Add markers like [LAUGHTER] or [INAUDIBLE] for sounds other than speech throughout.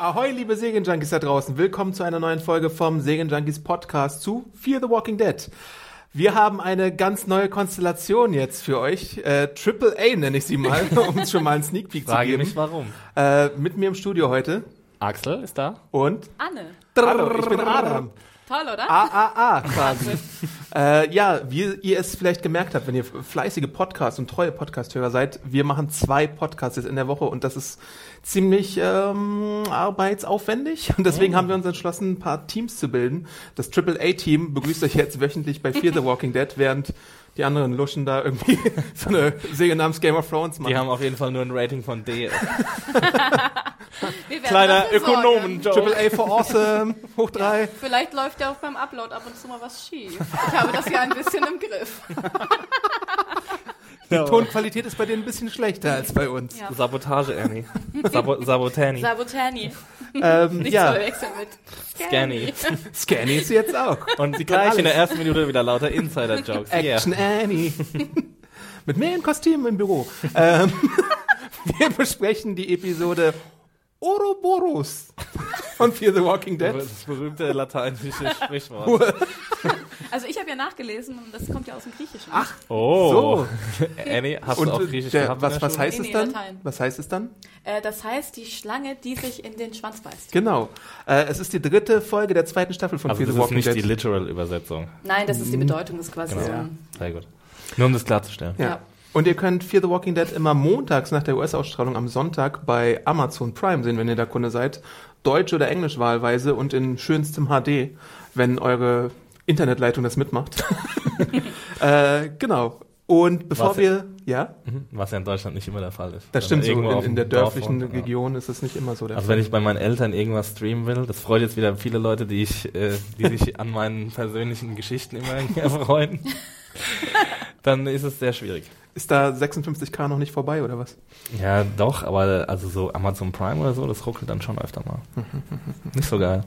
Ahoi, liebe Serienjunkies da draußen. Willkommen zu einer neuen Folge vom Serienjunkies Podcast zu Fear the Walking Dead. Wir haben eine ganz neue Konstellation jetzt für euch. Äh, Triple A nenne ich sie mal, [LAUGHS] um uns schon mal einen Sneak Peek Frage zu geben. mich warum. Äh, mit mir im Studio heute Axel ist da. und Anne. Hallo, ich bin Adam. Toll, oder? AAA quasi. [LAUGHS] äh, ja, wie ihr es vielleicht gemerkt habt, wenn ihr fleißige Podcast- und treue Podcast-Hörer seid, wir machen zwei Podcasts jetzt in der Woche und das ist ziemlich ähm, arbeitsaufwendig. Und deswegen haben wir uns entschlossen, ein paar Teams zu bilden. Das AAA-Team begrüßt euch jetzt wöchentlich bei Fear the Walking Dead, während die anderen Luschen da irgendwie [LAUGHS] so eine Serie namens Game of Thrones machen. Die haben auf jeden Fall nur ein Rating von D. [LAUGHS] Kleiner sorgen. Ökonomen-Joke. AAA for Awesome, [LAUGHS] hoch drei. Vielleicht läuft ja auch beim Upload ab und zu mal was schief. Ich habe das ja ein bisschen im Griff. Die Tonqualität ist bei denen ein bisschen schlechter als bei uns. Ja. Sabotage, Annie. Sabo Sabotani. Sabotani. [LAUGHS] Ähm, Nicht ja, zu verwechseln mit Scanny. [LAUGHS] Scanny ist sie jetzt auch. Und gleich in der ersten Minute wieder lauter Insider-Jokes. Yeah. Action Annie. [LAUGHS] Mit mir in Kostüm im Büro. ähm, wir besprechen die Episode Ouroboros von Fear the Walking Dead. Das berühmte lateinische Sprichwort. Also ich habe ja nachgelesen und das kommt ja aus dem Griechischen. Ach, Oh. so. [LAUGHS] Annie, hast Und du auch äh, Griechisch der, gehabt? was, was heißt Nee, es dann? Latein. Was heißt es dann? Äh, das heißt die Schlange, die sich in den Schwanz beißt. Genau. Äh, es ist die dritte Folge der zweiten Staffel von Also Fear das the ist Walking nicht die Dead. Literal-Übersetzung. Nein, das ist die Bedeutung, das ist quasi Genau. so ein... Sehr gut. Nur um das klarzustellen. Ja. Ja. Und ihr könnt Fear the Walking Dead immer montags nach der US-Ausstrahlung am Sonntag bei Amazon Prime sehen, wenn ihr da Kunde seid. Deutsch oder Englisch wahlweise und in schönstem HD, wenn eure Internetleitung das mitmacht. [LAUGHS] [LAUGHS] äh, genau. Und bevor Was- wir, ja, Mhm. Was ja in Deutschland nicht immer der Fall ist. das stimmt so, in, in der Dorf dörflichen wohnt, ja. Region ist das nicht immer so der Also Fall. wenn ich bei meinen Eltern irgendwas streamen will, das freut jetzt wieder viele Leute, die ich, äh, die sich [LAUGHS] an meinen persönlichen Geschichten immer erfreuen, dann ist es sehr schwierig. Ist da 56k noch nicht vorbei oder was? Ja, doch, aber also so Amazon Prime oder so, das ruckelt dann schon öfter mal. Nicht so geil.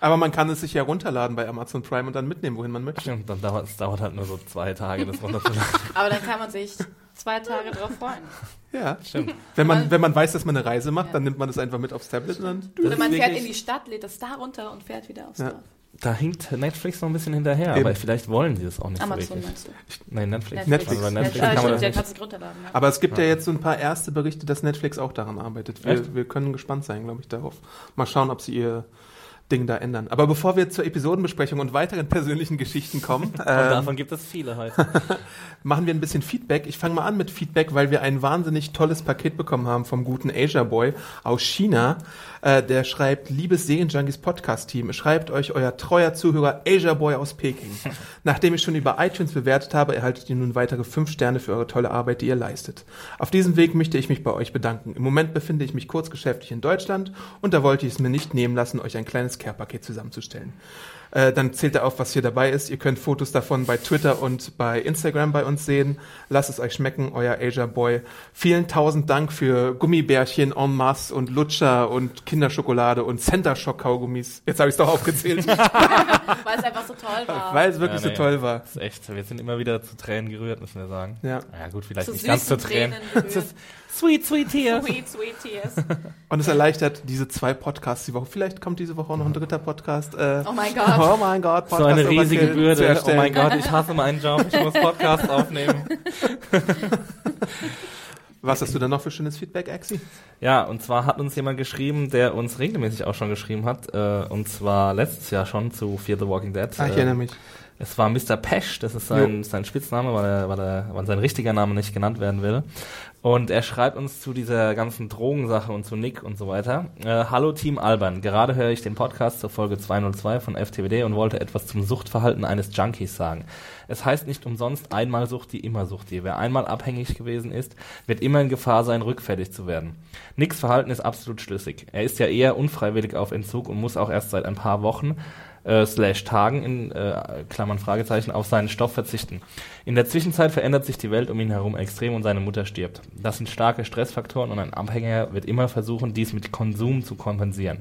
Aber man kann es sich ja runterladen bei Amazon Prime und dann mitnehmen, wohin man möchte. Stimmt, dann dauert es dauert halt nur so zwei Tage, das runterzuladen. Aber dann kann man sich zwei Tage drauf freuen. Ja, Stimmt. Wenn man, wenn man weiß, dass man eine Reise macht, Ja. dann nimmt man das einfach mit aufs Tablet und dann. Oder man fährt in die Stadt, lädt das da runter und fährt wieder aufs Ja. Dorf. Da hinkt Netflix noch ein bisschen hinterher, Eben. aber vielleicht wollen sie das auch nicht so Amazon wirklich. meinst du? Nein, Netflix. Netflix. Also Netflix Ah, kann man das nicht. kannst du runterladen. Ja. Aber es gibt ja. jetzt so ein paar erste Berichte, dass Netflix auch daran arbeitet. Wir, wir können gespannt sein, glaube ich, darauf. Mal schauen, ob sie ihr Ding da ändern. Aber bevor wir zur Episodenbesprechung und weiteren persönlichen Geschichten kommen, [LAUGHS] ähm, davon gibt es viele heute. [LAUGHS] machen wir ein bisschen Feedback. Ich fange mal an mit Feedback, weil wir ein wahnsinnig tolles Paket bekommen haben vom guten Asia Boy aus China. Äh, der schreibt, liebes Serienjunkies Podcast-Team, schreibt euch euer treuer Zuhörer Asia Boy aus Peking. [LAUGHS] Nachdem ich schon über iTunes bewertet habe, erhaltet ihr nun weitere fünf Sterne für eure tolle Arbeit, die ihr leistet. Auf diesem Weg möchte ich mich bei euch bedanken. Im Moment befinde ich mich kurzgeschäftlich in Deutschland und da wollte ich es mir nicht nehmen lassen, euch ein kleines Care-Paket zusammenzustellen. Äh, dann zählt er auf, was hier dabei ist. Ihr könnt Fotos davon bei Twitter und bei Instagram bei uns sehen. Lasst es euch schmecken, euer Asia Boy. Vielen tausend Dank für Gummibärchen en masse und Lutscher und Kinderschokolade und Center Shock Kaugummis. Jetzt habe ich es doch aufgezählt, [LAUGHS] Weil es einfach so toll war. weil es wirklich Ja, nee. so toll war. Das ist echt, wir sind immer wieder zu Tränen gerührt, müssen wir sagen. Ja. Ja gut, vielleicht Zu nicht ganz zu Tränen. Tränen. [LAUGHS] Sweet, sweet tears. Sweet, sweet tears. Und es erleichtert diese zwei Podcasts die Woche. Vielleicht kommt diese Woche auch noch ein dritter Podcast. Äh, Oh mein Gott. Oh mein Gott, So eine Podcast riesige Overkill Bürde. Oh mein Gott, ich hasse meinen Job. Ich muss Podcasts aufnehmen. [LAUGHS] Was hast du denn noch für schönes Feedback, Axi? Ja, und zwar hat uns jemand geschrieben, der uns regelmäßig auch schon geschrieben hat. Äh, und zwar letztes Jahr schon zu Fear the Walking Dead. Ah, ich äh, erinnere mich. Es war Mr. Pesch, das ist sein, sein Spitzname, weil, er, weil, er, weil sein richtiger Name nicht genannt werden will. Und er schreibt uns zu dieser ganzen Drogensache und zu Nick und so weiter. Äh, Hallo Team Alban, gerade höre ich den Podcast zur Folge 202 von FTWD und wollte etwas zum Suchtverhalten eines Junkies sagen. Es heißt nicht umsonst einmal Sucht, die immer Sucht. Wer einmal abhängig gewesen ist, wird immer in Gefahr sein, rückfällig zu werden. Nicks Verhalten ist absolut schlüssig. Er ist ja eher unfreiwillig auf Entzug und muss auch erst seit ein paar Wochen äh, slash Tagen in äh, Klammern Fragezeichen auf seinen Stoff verzichten. In der Zwischenzeit verändert sich die Welt um ihn herum extrem und seine Mutter stirbt. Das sind starke Stressfaktoren und ein Abhängiger wird immer versuchen, dies mit Konsum zu kompensieren.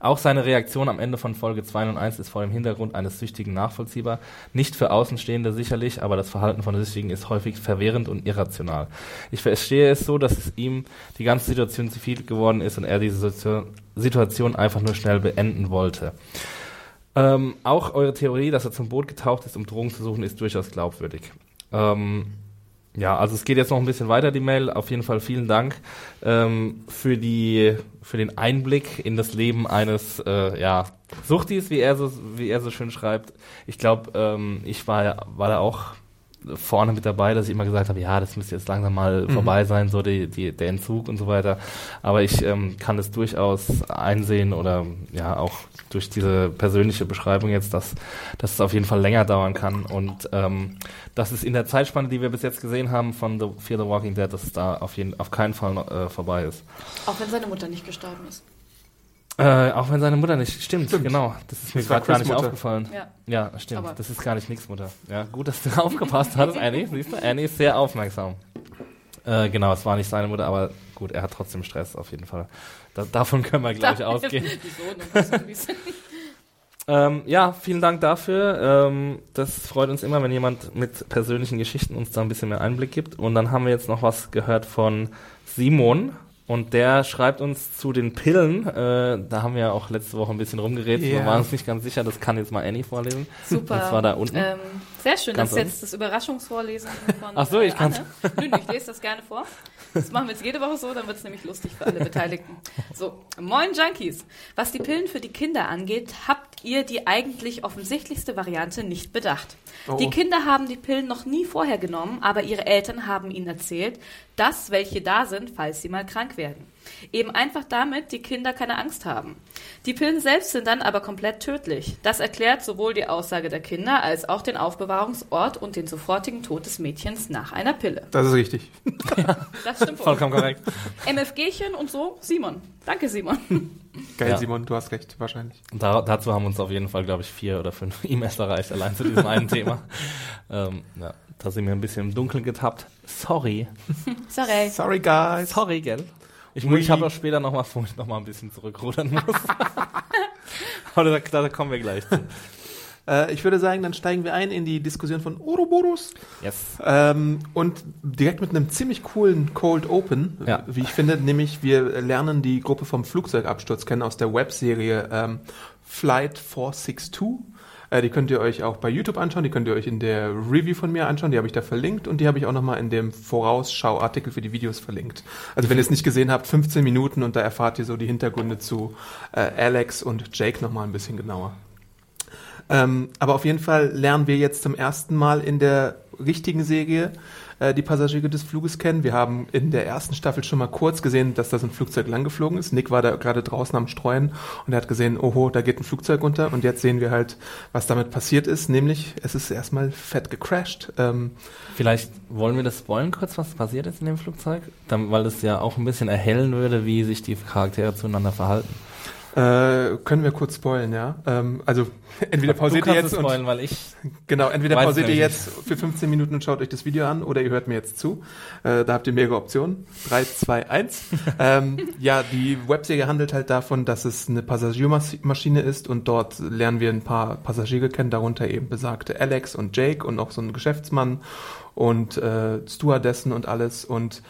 Auch seine Reaktion am Ende von Folge 2 und 1 ist vor dem Hintergrund eines Süchtigen nachvollziehbar. Nicht für Außenstehende sicherlich, aber das Verhalten von Süchtigen ist häufig verwirrend und irrational. Ich verstehe es so, dass es ihm die ganze Situation zu viel geworden ist und er diese Situation einfach nur schnell beenden wollte. Ähm, auch eure Theorie, dass er zum Boot getaucht ist, um Drogen zu suchen, ist durchaus glaubwürdig. Ähm, ja, also es geht jetzt noch ein bisschen weiter, die Mail. Auf jeden Fall vielen Dank ähm, für, die, für den Einblick in das Leben eines äh, ja, Suchtis, wie er so, wie er so schön schreibt. Ich glaube, ähm, ich war, war da auch vorne mit dabei, dass ich immer gesagt habe, ja, das müsste jetzt langsam mal mhm. vorbei sein, so die, die, der Entzug und so weiter. Aber ich ähm, kann es durchaus einsehen oder ja auch durch diese persönliche Beschreibung jetzt, dass, dass es auf jeden Fall länger dauern kann und ähm, dass es in der Zeitspanne, die wir bis jetzt gesehen haben von The Fear the Walking Dead, dass es da auf, jeden, auf keinen Fall äh, vorbei ist. Auch wenn seine Mutter nicht gestorben ist. Äh, auch wenn seine Mutter nicht. Stimmt, stimmt. genau. Das ist mir gerade gar nicht Mutter. aufgefallen. Ja, ja stimmt. Aber das ist gar nicht nix Mutter. Ja, gut, dass du [LAUGHS] aufgepasst hast, Annie. Siehst du? Annie ist sehr aufmerksam. Äh, genau, es war nicht seine Mutter, aber gut, er hat trotzdem Stress auf jeden Fall. Da, davon können wir, glaube ich, [LAUGHS] ausgehen. ähm, ja, vielen Dank dafür. Ähm, das freut uns immer, wenn jemand mit persönlichen Geschichten uns da ein bisschen mehr Einblick gibt. Und dann haben wir jetzt noch was gehört von Simon und der schreibt uns zu den Pillen, äh, da haben wir ja auch letzte Woche ein bisschen rumgeredet, yeah. wir waren uns nicht ganz sicher, das kann jetzt mal Annie vorlesen. Super. Das war da unten. Ähm, sehr schön, ganz das ist jetzt das Überraschungsvorlesen [LAUGHS] von Ach so, ich kann [LAUGHS] Nö, ich lese das gerne vor. Das machen wir jetzt jede Woche so, dann wird es nämlich lustig für alle Beteiligten. So, moin Junkies. Was die Pillen für die Kinder angeht, habt ihr die eigentlich offensichtlichste Variante nicht bedacht. Oh. Die Kinder haben die Pillen noch nie vorher genommen, aber ihre Eltern haben ihnen erzählt, dass welche da sind, falls sie mal krank werden. Eben einfach damit die Kinder keine Angst haben. Die Pillen selbst sind dann aber komplett tödlich. Das erklärt sowohl die Aussage der Kinder als auch den Aufbewahrungsort und den sofortigen Tod des Mädchens nach einer Pille. Das ist richtig. Ja, [LAUGHS] das stimmt. Vollkommen korrekt. MFGchen und so, Simon. Danke, Simon. Geil, ja. Simon, du hast recht, wahrscheinlich. Da, dazu haben uns auf jeden Fall, glaube ich, vier oder fünf [LAUGHS] E-Mails erreicht, allein zu diesem einen Thema. [LAUGHS] Ähm, ja, da sind wir ein bisschen im Dunkeln getappt. Sorry. Sorry. Sorry, guys. Sorry, gell? Ich, ich habe auch später nochmal vor, ich nochmal ein bisschen zurückrudern muss. [LAUGHS] Aber da, da, kommen wir gleich zu. Äh, ich würde sagen, dann steigen wir ein in die Diskussion von Ouroboros. Yes. Ähm, und direkt mit einem ziemlich coolen Cold Open, ja. wie ich finde, nämlich wir lernen die Gruppe vom Flugzeugabsturz kennen aus der Webserie ähm, Flight 462. Äh, die könnt ihr euch auch bei YouTube anschauen, die könnt ihr euch in der Review von mir anschauen, die habe ich da verlinkt und die habe ich auch nochmal in dem Vorausschauartikel für die Videos verlinkt. Also wenn ihr es nicht gesehen habt, 15 Minuten und da erfahrt ihr so die Hintergründe zu äh, Alex und Jake nochmal ein bisschen genauer. Ähm, aber auf jeden Fall lernen wir jetzt zum ersten Mal in der richtigen Serie äh, die Passagiere des Fluges kennen. Wir haben in der ersten Staffel schon mal kurz gesehen, dass da so ein Flugzeug langgeflogen ist. Nick war da gerade draußen am Streuen und er hat gesehen, oho, da geht ein Flugzeug runter. Und jetzt sehen wir halt, was damit passiert ist, nämlich es ist erstmal fett gecrashed. Ähm, Vielleicht wollen wir das spoilen kurz, was passiert ist in dem Flugzeug, Dann, weil es ja auch ein bisschen erhellen würde, wie sich die Charaktere zueinander verhalten. Äh, können wir kurz spoilen, ja? Ähm, also [LAUGHS] entweder pausiert ihr jetzt spoilen, und, weil ich genau entweder pausiert ihr jetzt für 15 Minuten und schaut euch das Video an oder ihr hört mir jetzt zu. Äh, da habt ihr mehrere Optionen. 3, 2, 1. ähm, ja, die Webserie handelt halt davon, dass es eine Passagiermaschine ist und dort lernen wir ein paar Passagiere kennen, darunter eben besagte Alex und Jake und auch so ein Geschäftsmann und äh, Stewardessen und alles und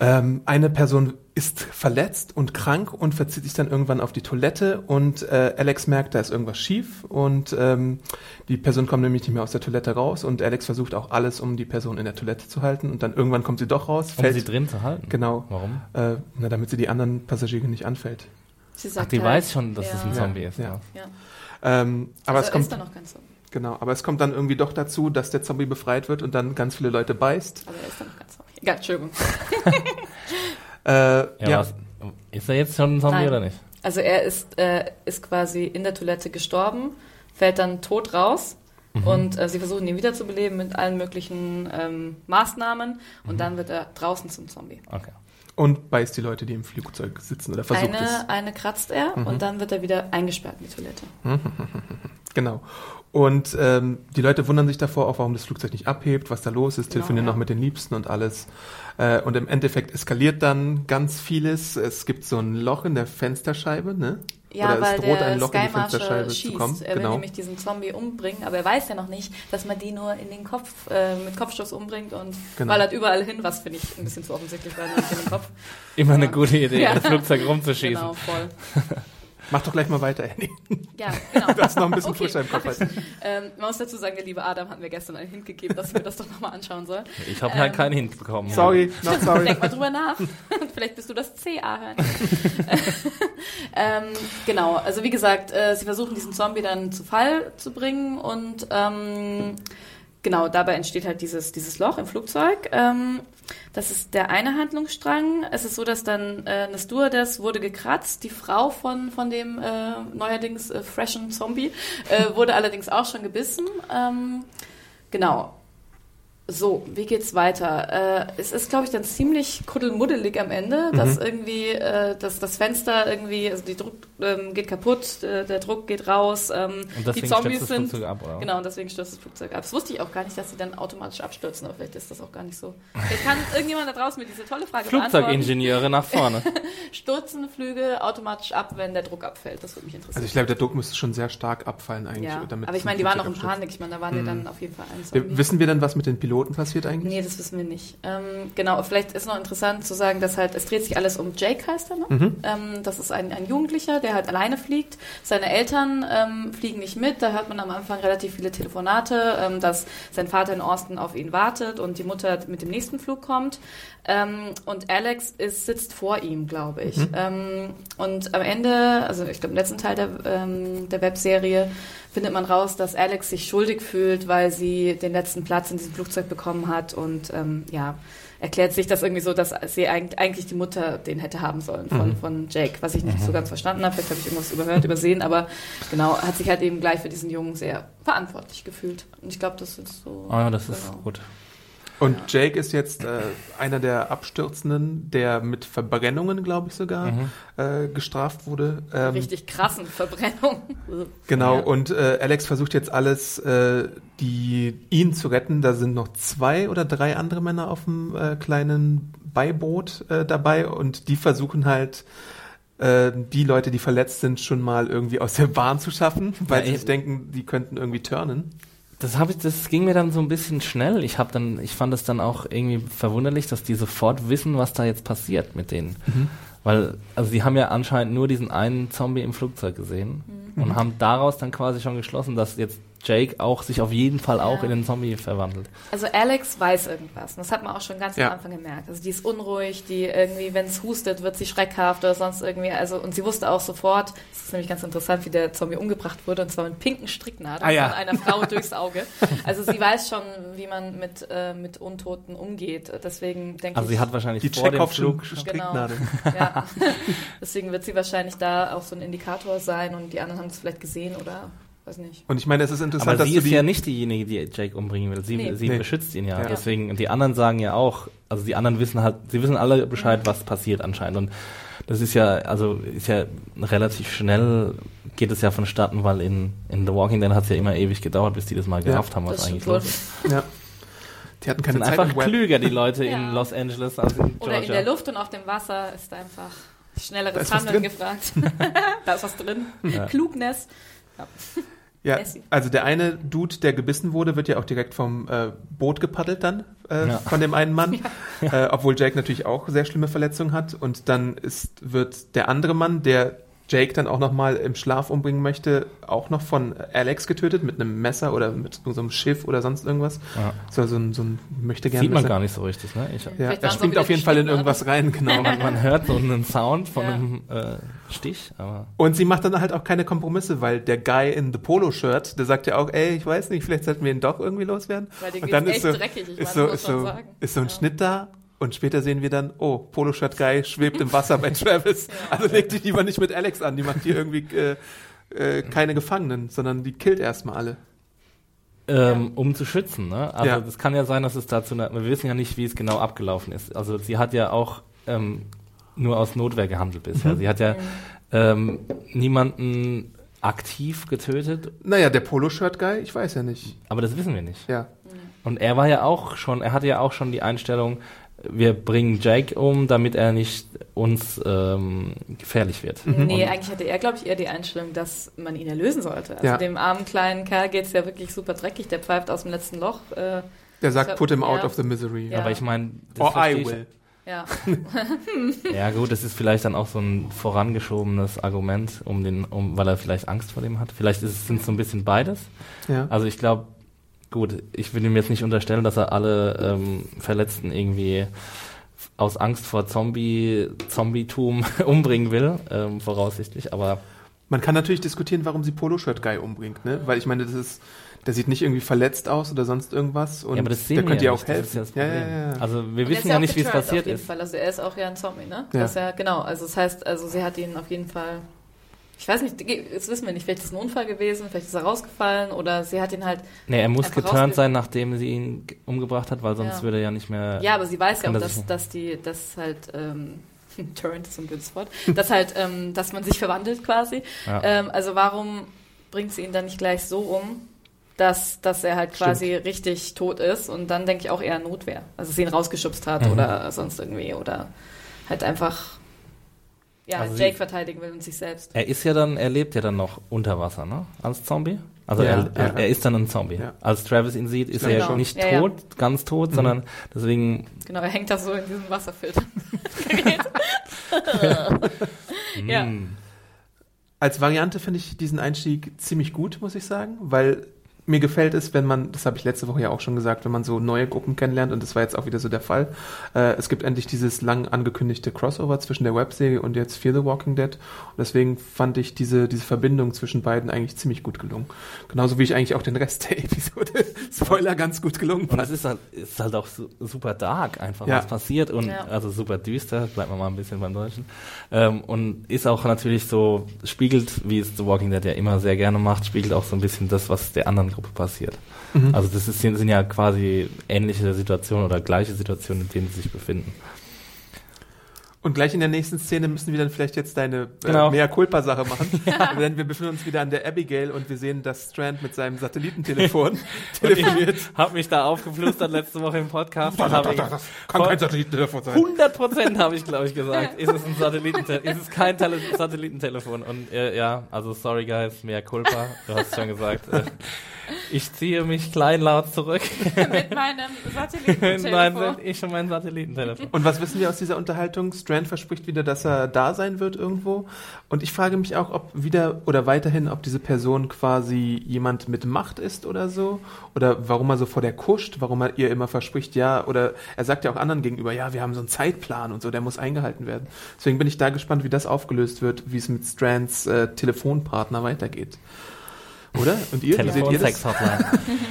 ähm, eine Person ist verletzt und krank und verzieht sich dann irgendwann auf die Toilette und äh, Alex merkt, da ist irgendwas schief und ähm, die Person kommt nämlich nicht mehr aus der Toilette raus und Alex versucht auch alles, um die Person in der Toilette zu halten und dann irgendwann kommt sie doch raus. Um fällt, sie drin zu halten? Genau. Warum? Äh, na, damit sie die anderen Passagiere nicht anfällt. Sie sagt Ach, die halt, weiß schon, dass ja. es ein Zombie ist. Ja. ja. Ähm, aber also es kommt, ist da noch kein Zombie. Genau, aber es kommt dann irgendwie doch dazu, dass der Zombie befreit wird und dann ganz viele Leute beißt. Aber er ist dann noch ganz Zombie. Egal, Entschuldigung. [LAUGHS] Äh, Ja, ja, Was, ist er jetzt schon ein Zombie Nein. oder nicht? Also er ist, äh, ist quasi in der Toilette gestorben, fällt dann tot raus und äh, sie versuchen ihn wiederzubeleben mit allen möglichen ähm, Maßnahmen und dann wird er draußen zum Zombie. Okay. und beißt die Leute, die im Flugzeug sitzen oder versucht es. Eine, eine kratzt er und dann wird er wieder eingesperrt in die Toilette. [LAUGHS] Genau. Und ähm, die Leute wundern sich davor auch, warum das Flugzeug nicht abhebt, was da los ist, Genau, telefonieren ja. noch mit den Liebsten und alles. Äh, und im Endeffekt eskaliert dann ganz vieles. Es gibt so ein Loch in der Fensterscheibe, ne? Ja, Oder weil es droht der ein Loch in die Sky Fensterscheibe Marshal zu schießt. kommen. Er will genau. nämlich diesen Zombie umbringen, aber er weiß ja noch nicht, dass man die nur in den Kopf, äh, mit Kopfstoß umbringt und Genau. ballert überall hin, was finde ich ein bisschen zu offensichtlich war, in den Kopf. [LAUGHS] Immer eine Ja. gute Idee, Ja. [LAUGHS] ein Flugzeug rumzuschießen. Genau, voll. [LAUGHS] Mach doch gleich mal weiter, Andy. Ja, genau. Du hast noch ein bisschen Okay, frischer im Kopf. Ähm, man muss dazu sagen, der liebe Adam hat mir gestern einen Hint gegeben, dass ich mir das doch nochmal anschauen soll. Ich habe halt Ähm, keinen Hint bekommen. Sorry, [LAUGHS] not sorry. Denk mal drüber nach. [LAUGHS] Vielleicht bist du das CA hören. [LAUGHS] ähm, genau, also wie gesagt, äh, sie versuchen diesen Zombie dann zu Fall zu bringen und ähm, genau, dabei entsteht halt dieses, dieses Loch im Flugzeug. Ähm, das ist der eine Handlungsstrang. Es ist so, dass dann äh, eine Stewardess wurde gekratzt. Die Frau von, von dem äh, neuerdings äh, freshen Zombie äh, [LAUGHS] wurde allerdings auch schon gebissen. Ähm, genau. So, wie geht's weiter? Äh, es ist, glaube ich, dann ziemlich kuddelmuddelig am Ende, dass irgendwie äh, dass das Fenster irgendwie, also die Druck ähm, geht kaputt, äh, der Druck geht raus, ähm, Und die deswegen Zombies stürzt das sind. Flugzeug ab, oder? Genau, und deswegen stürzt das Flugzeug ab. Das wusste ich auch gar nicht, dass sie dann automatisch abstürzen, aber vielleicht ist das auch gar nicht so. Vielleicht kann [LAUGHS] irgendjemand da draußen mir diese tolle Frage beantworten. Flugzeugingenieure nach vorne. [LAUGHS] Stürzen Flüge automatisch ab, wenn der Druck abfällt? Das würde mich interessieren. Also ich glaube, der Druck müsste schon sehr stark abfallen eigentlich. ja, damit aber ich meine, ein die waren noch in. Panik. Ich meine, da waren die dann auf jeden Fall ein Zombie. Wissen wir denn, was mit den Piloten passiert eigentlich? Nee, das wissen wir nicht. Ähm, genau, vielleicht ist noch interessant zu sagen, dass halt, es dreht sich alles um Jake heißt er, ne? Mhm. Ähm, das ist ein, ein Jugendlicher, der halt alleine fliegt. Seine Eltern ähm, fliegen nicht mit. Da hört man am Anfang relativ viele Telefonate, ähm, dass sein Vater in Austin auf ihn wartet und die Mutter mit dem nächsten Flug kommt. Ähm, und Alex ist, sitzt vor ihm, glaube ich. Ähm, und am Ende, also ich glaube im letzten Teil der, der Webserie, findet man raus, dass Alex sich schuldig fühlt, weil sie den letzten Platz in diesem Flugzeug bekommen hat und ähm, ja, erklärt sich das irgendwie so, dass sie eigentlich, die Mutter den hätte haben sollen von, von Jake, was ich nicht so ganz verstanden habe. Vielleicht habe ich irgendwas überhört, übersehen, aber genau, hat sich halt eben gleich für diesen Jungen sehr verantwortlich gefühlt. Und ich glaube, das ist so. Ah, das ist genau. gut. Und Jake ist jetzt äh, einer der Abstürzenden, der mit Verbrennungen, glaube ich sogar, Mhm. äh, gestraft wurde. Ähm, Richtig krassen Verbrennung. Genau, Ja. und äh, Alex versucht jetzt alles, äh, die, ihn zu retten. Da sind noch zwei oder drei andere Männer auf dem äh, kleinen Beiboot äh, dabei und die versuchen halt, äh, die Leute, die verletzt sind, schon mal irgendwie aus der Bahn zu schaffen, weil Ja, sie sich denken, die könnten irgendwie turnen. Das habe ich, das ging mir dann so ein bisschen schnell. Ich habe dann, ich fand es dann auch irgendwie verwunderlich, dass die sofort wissen, was da jetzt passiert mit denen. Weil, also sie haben ja anscheinend nur diesen einen Zombie im Flugzeug gesehen und haben daraus dann quasi schon geschlossen, dass jetzt Jake auch sich auf jeden Fall auch Ja. in den Zombie verwandelt. Also Alex weiß irgendwas. Und das hat man auch schon ganz Ja. am Anfang gemerkt. Also die ist unruhig, die irgendwie, wenn es hustet, wird sie schreckhaft oder sonst irgendwie. Also und sie wusste auch sofort, das ist nämlich ganz interessant, wie der Zombie umgebracht wurde, und zwar mit pinken Stricknadeln Ah, ja. von einer Frau durchs Auge. Also sie weiß schon, wie man mit, äh, mit Untoten umgeht. Deswegen denke Also ich. sie hat wahrscheinlich Die vor dem Flug Stricknadel. ja. Deswegen wird sie wahrscheinlich da auch so ein Indikator sein und die anderen haben es vielleicht gesehen oder weiß nicht. Und ich meine, es ist interessant, Aber dass sie ist die, ja nicht diejenige, die Jake umbringen will. Sie, Nee. sie Nee. beschützt ihn ja. Ja. Deswegen, die anderen sagen ja auch, also die anderen wissen halt, sie wissen alle Bescheid, was passiert anscheinend. Und das ist ja, also ist ja relativ schnell geht es ja vonstatten, weil in, in The Walking Dead hat es ja immer ewig gedauert, bis die das mal Ja. gerafft haben, was Das eigentlich los ist. ja, die hatten keine sind Zeit einfach klüger, die Leute [LAUGHS] Ja. in Los Angeles als in Georgia. Oder in der Luft und auf dem Wasser ist einfach schnelleres Handeln gefragt. [LAUGHS] da ist was drin. Ja. Klugness. Ja. Ja, Messi. also der eine Dude, der gebissen wurde, wird ja auch direkt vom äh, Boot gepaddelt dann äh, Ja. von dem einen Mann, [LAUGHS] äh, obwohl Jake natürlich auch sehr schlimme Verletzungen hat. Und dann ist wird der andere Mann, der Jake dann auch nochmal im Schlaf umbringen möchte, auch noch von Alex getötet mit einem Messer oder mit so einem Schiff oder sonst irgendwas. Ja. So, so ein, so ein möchte gerne. Sieht man gar nicht so richtig, ne? Ich, Ja, er springt auf jeden Fall in irgendwas rein, genau. man, man hört so einen Sound von Ja. einem äh, Stich, aber Und sie macht dann halt auch keine Kompromisse, weil der Guy in the Polo-Shirt, der sagt ja auch, ey, ich weiß nicht, vielleicht sollten wir ihn doch irgendwie loswerden. Weil dir und geht's dann ist echt so, dreckig, ich ist so, muss ist man so, sagen. ist so ein Ja. Schnitt da und später sehen wir dann, oh, Polo-Shirt Guy schwebt im Wasser bei [LAUGHS] Travis. Also leg dich lieber nicht mit Alex an, die macht hier irgendwie äh, äh, keine Gefangenen, sondern die killt erstmal alle. ähm, um zu schützen, ne? Also Ja. das kann ja sein, dass es dazu, eine, wir wissen ja nicht, wie es genau abgelaufen ist. Also sie hat ja auch ähm, nur aus Notwehr gehandelt bisher. Mhm. Sie hat ja ähm, niemanden aktiv getötet, Naja, der Polo-Shirt Guy, ich weiß ja nicht. aber das wissen wir nicht. Ja. Und er war ja auch schon, er hatte ja auch schon die Einstellung, wir bringen Jake um, damit er nicht uns ähm, gefährlich wird. Nee, Und- eigentlich hatte er, glaube ich, eher die Einstellung, dass man ihn erlösen sollte. Also Ja. dem armen kleinen Kerl geht's ja wirklich super dreckig. Der pfeift aus dem letzten Loch. Äh, Der sagt, put him out ja. of the misery. Ja. Aber ich meine, Or I ich- will. ja. [LAUGHS] Ja gut, das ist vielleicht dann auch so ein vorangeschobenes Argument, um den, um, weil er vielleicht Angst vor dem hat. Vielleicht ist es sind so ein bisschen beides. Ja. Also ich glaube, gut, ich will ihm jetzt nicht unterstellen, dass er alle ähm, Verletzten irgendwie aus Angst vor Zombie, Zombietum [LAUGHS] umbringen will, ähm, voraussichtlich, aber Man kann natürlich diskutieren, warum sie Polo-Shirt Guy umbringt, ne? Weil ich meine, das ist, der sieht nicht irgendwie verletzt aus oder sonst irgendwas und ja, aber das sehen der könnte ja auch helfen. ja das ja, ja, ja. Also wir Und wissen ja nicht, wie es passiert auf jeden ist. Fall. Also er ist auch ja ein Zombie, ne? Ja. Das ist ja, genau. Also das heißt, also sie hat ihn auf jeden Fall. Ich weiß nicht, das wissen wir nicht. Vielleicht ist es ein Unfall gewesen, vielleicht ist er rausgefallen oder sie hat ihn halt. Nee, er muss geturnt sein, nachdem sie ihn ge- umgebracht hat, weil sonst Ja. würde er ja nicht mehr. Ja, aber sie weiß ja auch, das dass, dass die, dass halt, ähm, [LAUGHS] Turnt ist ein gutes Wort, dass halt, ähm, dass man sich verwandelt quasi. Ja. Ähm, also warum bringt sie ihn dann nicht gleich so um, dass, dass er halt quasi richtig tot ist und dann denke ich auch eher Notwehr. Also sie ihn rausgeschubst hat Mhm. oder sonst irgendwie oder halt einfach ja, Also sie- Jake verteidigen will und sich selbst. Er ist ja dann, er lebt ja dann noch unter Wasser, ne? Als Zombie. Also Ja, er, er, er ist dann ein Zombie. Ja. Als Travis ihn sieht, ist glaube er ja schon. nicht Ja, ja. tot, ganz tot, Mhm. sondern deswegen. Genau, er hängt da so in diesem Wasserfilter. [LAUGHS] [LAUGHS] Ja. mm, Als Variante finde ich diesen Einstieg ziemlich gut, muss ich sagen, weil mir gefällt es, wenn man, das habe ich letzte Woche ja auch schon gesagt, wenn man so neue Gruppen kennenlernt und das war jetzt auch wieder so der Fall. Äh, es gibt endlich dieses lang angekündigte Crossover zwischen der Webserie und jetzt Fear the Walking Dead und deswegen fand ich diese, diese Verbindung zwischen beiden eigentlich ziemlich gut gelungen. Genauso wie ich eigentlich auch den Rest der [LAUGHS] Episode, Spoiler, ganz gut gelungen Und es fand. ist halt, ist halt auch su super dark einfach, Ja. was passiert und Ja. also super düster, bleibt man mal ein bisschen beim Deutschen. Ähm, und ist auch natürlich so, spiegelt, wie es The Walking Dead ja immer sehr gerne macht, spiegelt auch so ein bisschen das, was der anderen Gruppe passiert. Mhm. Also das ist, sind ja quasi ähnliche Situationen oder gleiche Situationen, in denen sie sich befinden. Und gleich in der nächsten Szene müssen wir dann vielleicht jetzt deine Genau. äh, Mea Culpa-Sache machen. [LAUGHS] Denn wir befinden uns wieder an der Abigail und wir sehen, dass Strand mit seinem Satellitentelefon [LAUGHS] [LAUGHS] telefoniert. Hab mich da aufgeflüstert letzte Woche im Podcast. und hab ich- kann kein Satellitentelefon sein. 100 Prozent habe ich, glaube ich, gesagt. Ist es ein Satellitentelefon? Ist es kein Tele Satellitentelefon? Und äh, ja, also sorry guys, mehr Culpa. Du hast schon gesagt. Äh, ich ziehe mich kleinlaut zurück. [LAUGHS] Mit meinem Satellitentelefon. Nein, ich und mein Satellitentelefon. Und was wissen wir aus dieser Unterhaltung? Strand verspricht wieder, dass er da sein wird irgendwo. Und ich frage mich auch, ob wieder oder weiterhin, ob diese Person quasi jemand mit Macht ist oder so. Oder warum er so vor der kuscht, warum er ihr immer verspricht, ja, oder er sagt ja auch anderen gegenüber, ja, wir haben so einen Zeitplan und so, der muss eingehalten werden. Deswegen bin ich da gespannt, wie das aufgelöst wird, wie es mit Strands äh, Telefonpartner weitergeht. Oder? Und ihr? Wie seht ihr das? Telefonsex-Hotline.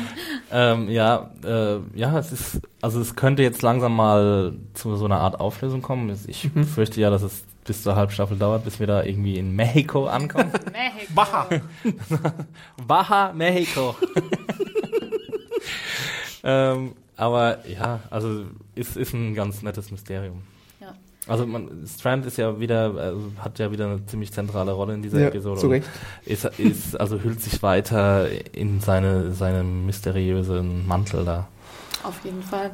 [LAUGHS] ähm, ja, äh, ja, es ist, also es könnte jetzt langsam mal zu so einer Art Auflösung kommen. Ich Mhm. fürchte ja, dass es bis zur Halbstaffel dauert, bis wir da irgendwie in Mexiko ankommen. [LAUGHS] Mexiko. Baja. [LAUGHS] Baja, Mexico. ähm, aber ja, also ist, ist ein ganz nettes Mysterium. Also man, Strand ist ja wieder, also hat ja wieder eine ziemlich zentrale Rolle in dieser Ja, Episode. zu Recht. Ist, ist, also hüllt sich weiter in seine, seinen mysteriösen Mantel da. Auf jeden Fall.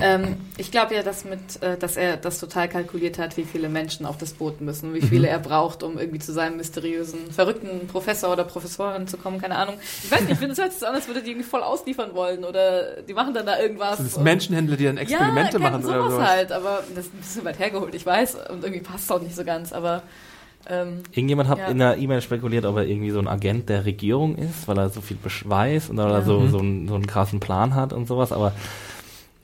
Ähm, ich glaube ja, dass mit, äh, dass er das total kalkuliert hat, wie viele Menschen auf das Boot müssen, wie viele er braucht, um irgendwie zu seinem mysteriösen, verrückten Professor oder Professorin zu kommen, keine Ahnung. Ich weiß nicht, ich finde es hört sich so an, als würde die irgendwie voll ausliefern wollen oder die machen dann da irgendwas. Das sind Menschenhändler, die dann Experimente ja, machen sowas oder sowas. halt, aber das ist ein bisschen weit hergeholt, ich weiß, und irgendwie passt es auch nicht so ganz, aber Ähm, Irgendjemand hat Ja. in der E-Mail spekuliert, ob er irgendwie so ein Agent der Regierung ist, weil er so viel weiß und weil er so, so, einen, so einen krassen Plan hat und sowas, aber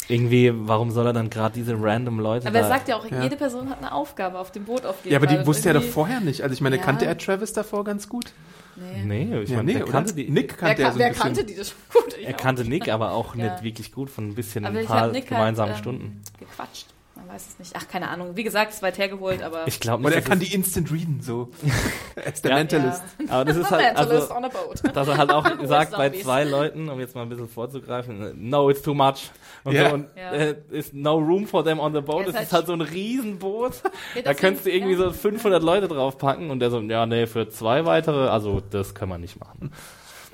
irgendwie, warum soll er dann gerade diese random Leute aber er da... sagt ja auch, Ja. jede Person hat eine Aufgabe auf dem Boot auf jeden Ja, aber Fall. die wusste er doch vorher nicht. Also ich meine, Ja. kannte er Travis davor ganz gut? Nee. Nee, ich Ja, meine, nee, kannte die, Nick Wer, kannte er so wer ein bisschen. kannte die das schon gut? Ich er auch. kannte Nick, aber auch [LAUGHS] Ja. nicht wirklich gut, von ein bisschen Aber ein paar Nick gemeinsamen halt, ähm, Stunden. gequatscht. Man weiß es nicht. Ach, keine Ahnung. Wie gesagt, es ist weit hergeholt, aber... Ich glaube Oder nicht, er kann die instant readen, so. [LAUGHS] er ist der Ja. Mentalist. es, aber das ist [LAUGHS] halt, also, on a boat. dass er halt auch [LAUGHS] sagt bei zwei Leuten, um jetzt mal ein bisschen vorzugreifen, no, it's too much. Und, Ja. so, und Ja. äh, ist no room for them on the boat. Ja, ist Das ist halt halt so ein Riesenboot. Ja, Da könntest du irgendwie ja. so 500 Leute draufpacken und der so, ja, nee, für zwei weitere, also das können wir nicht machen.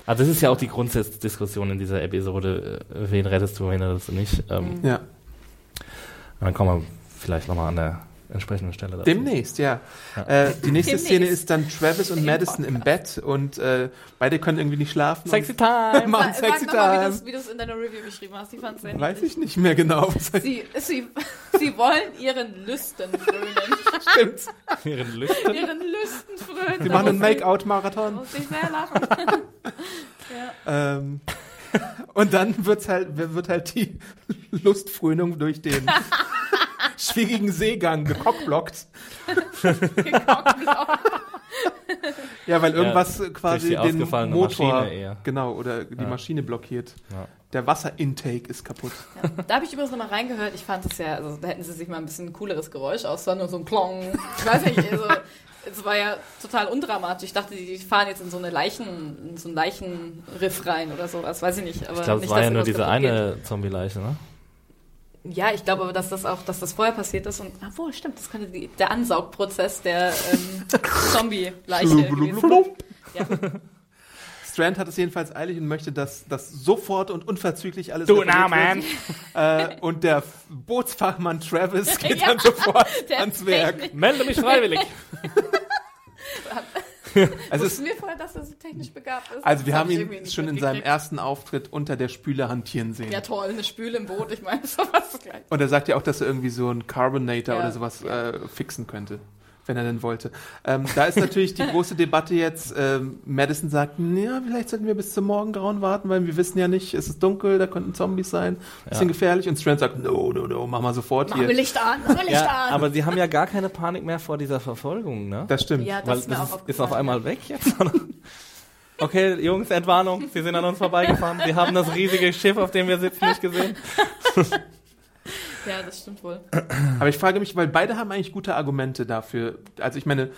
Also das ist ja auch die Grundsatzdiskussion in dieser Episode, äh, wen rettest du, wen rettest du nicht. Ähm, Ja. Dann kommen wir vielleicht nochmal an der entsprechenden Stelle dazu. Demnächst, ja. Ja. Äh, die nächste Demnächst. Szene ist dann Travis und Im Madison im Bett und äh, beide können irgendwie nicht schlafen. Sexy time! [LAUGHS] machen Sag sexy mal, wie time. wie du es in deiner Review beschrieben hast. Die fand sehr Weiß niedlich. ich nicht mehr genau. Sie, sie, sie wollen ihren Lüsten frönen. Stimmt. Ihren Lüsten. ihren Lüsten frönen. Sie machen einen Make-out-Marathon. Muss ich sehr lachen. [LAUGHS] Ähm, und dann wird's halt, wird halt die [LAUGHS] Lustfrönung durch den [LAUGHS] schwierigen Seegang gekockblockt. Ja, weil irgendwas quasi durch die den Motor, genau, oder die Ja. Maschine blockiert. Ja. Der Wasserintake ist kaputt. Ja. Da habe ich übrigens nochmal reingehört. Ich fand es ja, also da hätten sie sich mal ein bisschen cooleres Geräusch aus, nur so ein Plong. Ich weiß nicht, also, es war ja total undramatisch. Ich dachte, die fahren jetzt in so eine Leichen, in so einen Leichenriff rein oder sowas, weiß ich nicht. Aber Ich glaube, es war ja nur diese eine Zombie-Leiche, ne? Ja, ich glaube aber, dass das auch, dass das vorher passiert ist und, obwohl, stimmt, das könnte die, der Ansaugprozess der ähm, [LAUGHS] Zombie-Leiche. Ja. Strand hat es jedenfalls eilig und möchte, dass das sofort und unverzüglich alles now, repariert man! Äh, und der Bootsfachmann Travis [LAUGHS] geht Ja, dann sofort ans Werk. Melde mich freiwillig! Also, [LAUGHS] es, Wussten wir vorher, dass er so technisch begabt ist? also wir Das haben hab ihn schon in seinem ersten Auftritt unter der Spüle hantieren sehen. Ja toll, eine Spüle im Boot, ich meine, [LAUGHS] sowas gleich. Und er sagt ja auch, dass er irgendwie so einen Carbonator Ja. oder sowas äh, fixen könnte, wenn er denn wollte. Ähm, da ist natürlich die große Debatte jetzt. Ähm, Madison sagt, ja, vielleicht sollten wir bis zum Morgengrauen warten, weil wir wissen ja nicht, es ist dunkel, da könnten Zombies sein, bisschen Ja. gefährlich. Und Strand sagt, no, no, no, mach mal sofort Machen wir hier. Licht an, wir Licht Ja, an. aber sie haben ja gar keine Panik mehr vor dieser Verfolgung, ne? Das stimmt. ja, das Weil ist mir das auch ist, ist auf einmal weg jetzt. okay, Jungs, Entwarnung. Sie sind an uns vorbeigefahren. Sie haben das riesige Schiff, auf dem wir sitzen, nicht gesehen. [LAUGHS] Ja, das stimmt wohl. Aber ich frage mich, weil beide haben eigentlich gute Argumente dafür. Also ich meine,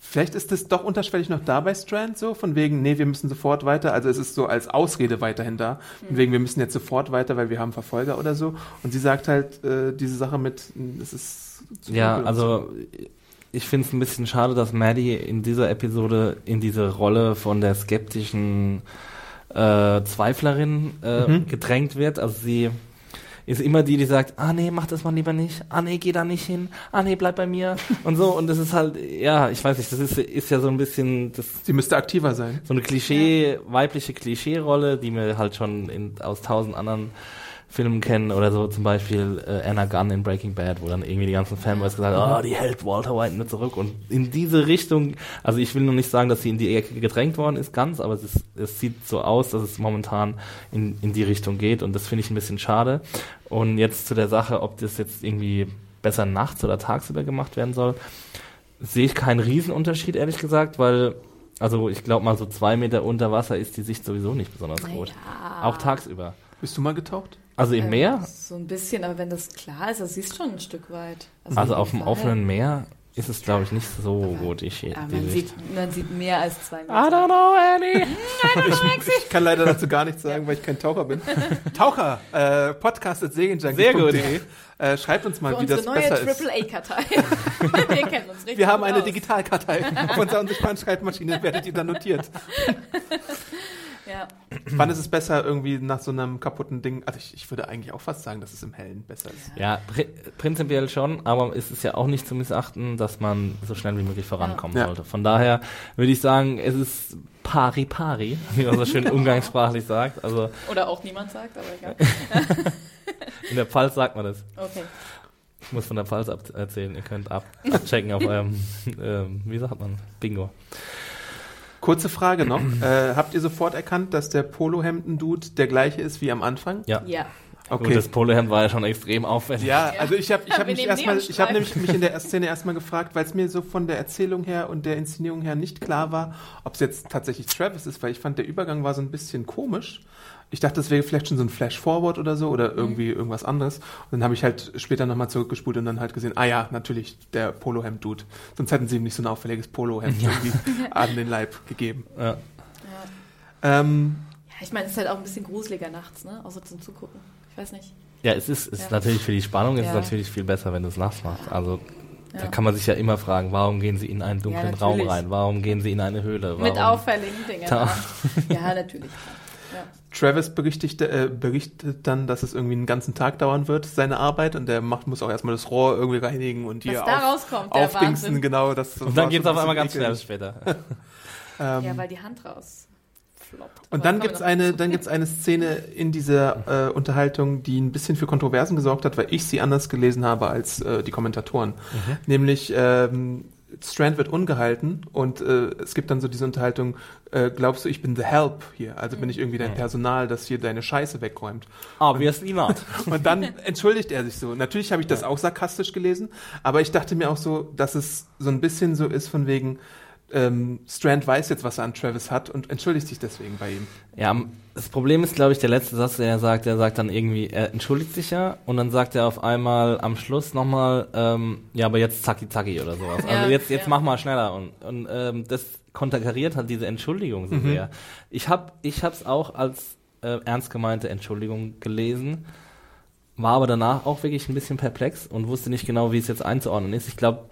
vielleicht ist das doch unterschwellig noch da bei Strand so, von wegen, nee, wir müssen sofort weiter. Also es ist so als Ausrede weiterhin da. Von wegen, wir müssen jetzt sofort weiter, weil wir haben Verfolger oder so. Und sie sagt halt äh, diese Sache mit, es ist zu Ja, also ich finde es ein bisschen schade, dass Maddie in dieser Episode in diese Rolle von der skeptischen äh, Zweiflerin äh, Mhm. gedrängt wird. Also sie ist immer die, die sagt, ah nee, mach das mal lieber nicht, ah nee, geh da nicht hin, ah nee, bleib bei mir und so. Und das ist halt, ja, ich weiß nicht, das ist, ist ja so ein bisschen das Sie müsste aktiver sein. so eine Klischee, weibliche Klischee-Rolle, die wir halt schon in, aus tausend anderen Filmen kennen oder so zum Beispiel äh, Anna Gunn in Breaking Bad, wo dann irgendwie die ganzen Fanboys gesagt haben, oh, die hält Walter White nur zurück und in diese Richtung, also ich will nur nicht sagen, dass sie in die Ecke gedrängt worden ist, ganz, aber es, ist, es sieht so aus, dass es momentan in, in die Richtung geht und das finde ich ein bisschen schade. Und jetzt zu der Sache, ob das jetzt irgendwie besser nachts oder tagsüber gemacht werden soll, sehe ich keinen Riesenunterschied, ehrlich gesagt, weil, also ich glaube mal so zwei Meter unter Wasser ist die Sicht sowieso nicht besonders gut. Ja. Auch tagsüber. Bist du mal getaucht? Also im Ähm, Meer, So ein bisschen, aber wenn das klar ist, das siehst schon ein Stück weit. also auf dem offenen Meer ist es, glaube ich, nicht so gut, die, Schi- Ja, die man, Sicht. sieht, man sieht mehr als zwei Meter. [LAUGHS] I don't know, Annie. Ich kann leider dazu gar nichts sagen, weil ich kein Taucher bin. Taucher, äh, Sehr gut. podcast.segenjunkie.de. Äh, schreibt uns mal, Für wie unsere das neue besser ist. AAA-Kartei. [LAUGHS] Wir kennen uns richtig Wir haben gut eine. Digitalkartei. Auf unserer unsichtbaren Schreibmaschine werdet ihr dann notiert. [LAUGHS] Ja. Wann ist es besser, irgendwie nach so einem kaputten Ding? Also ich, ich würde eigentlich auch fast sagen, dass es im Hellen besser ist. Ja, pri prinzipiell schon, aber es ist ja auch nicht zu missachten, dass man so schnell wie möglich vorankommen Ja. sollte. Von daher würde ich sagen, es ist pari pari, wie man so schön [LAUGHS] umgangssprachlich sagt. Also Oder auch niemand sagt, aber egal. [LAUGHS] in der Pfalz sagt man das. Okay. Ich muss von der Pfalz ab erzählen. Ihr könnt abchecken auf eurem, [LAUGHS] ähm, wie sagt man, Bingo. Kurze Frage noch. [CLEARS THROAT] äh, habt ihr sofort erkannt, dass der Polohemden-Dude der gleiche ist wie am Anfang? Ja. Ja. Okay. Gut, das Polohemd war ja schon extrem auffällig. Ja, also ich habe ich hab Wir mich erstmal, ich habe nämlich mich in der Szene erstmal gefragt, weil es mir so von der Erzählung her und der Inszenierung her nicht klar war, ob es jetzt tatsächlich Travis ist, weil ich fand, der Übergang war so ein bisschen komisch. Ich dachte, das wäre vielleicht schon so ein Flash-Forward oder so oder irgendwie irgendwas anderes. Und dann habe ich halt später nochmal zurückgespult und dann halt gesehen, ah ja, natürlich, der Polohemd-Dude. Sonst hätten sie ihm nicht so ein auffälliges Polohemd [LAUGHS] irgendwie an den Leib gegeben. Ja. Ähm, Ja, ich meine, es ist halt auch ein bisschen gruseliger nachts, ne? Außer zum Zugucken. Ich weiß nicht. Ja, es ist, es ist Ja. natürlich für die Spannung, es Ja. ist natürlich viel besser, wenn du es nachts machst. Also da Ja. kann man sich ja immer fragen, warum gehen sie in einen dunklen Ja, Raum rein? Warum gehen sie in eine Höhle? Warum? Mit auffälligen Dingen. Da- [LAUGHS] Ja, natürlich. Travis berichtigt, äh, berichtet dann, dass es irgendwie einen ganzen Tag dauern wird, seine Arbeit, und der macht, muss auch erstmal das Rohr irgendwie reinigen und hier auf, aufdingsen, genau. Das Und dann geht's auf einmal ganz schnell später. [LAUGHS] [LAUGHS] Ähm, Ja, weil die Hand raus floppt. und Aber dann gibt's wir noch eine, dazu. dann gibt's eine Szene in dieser äh, Unterhaltung, die ein bisschen für Kontroversen gesorgt hat, weil ich sie anders gelesen habe als äh, die Kommentatoren. Nämlich ähm, Strand wird ungehalten und äh, es gibt dann so diese Unterhaltung, äh, glaubst du, ich bin the help hier? Also bin ich irgendwie dein Personal, das hier deine Scheiße wegräumt. Obviously not. [LAUGHS] Und dann entschuldigt er sich so. Natürlich habe ich das auch sarkastisch gelesen, aber ich dachte mir auch so, dass es so ein bisschen so ist von wegen, ähm, Strand weiß jetzt, was er an Travis hat und entschuldigt sich deswegen bei ihm. Ja, das Problem ist, glaube ich, der letzte Satz, den er sagt, er sagt dann irgendwie, er entschuldigt sich ja und dann sagt er auf einmal am Schluss nochmal, ähm, ja, aber jetzt zacki zacki oder sowas. Ja, also jetzt, jetzt ja. mach mal schneller und, und ähm, das konterkariert halt diese Entschuldigung so sehr. Ich hab, ich hab's auch als äh, ernst gemeinte Entschuldigung gelesen, war aber danach auch wirklich ein bisschen perplex und wusste nicht genau, wie es jetzt einzuordnen ist. Ich glaube,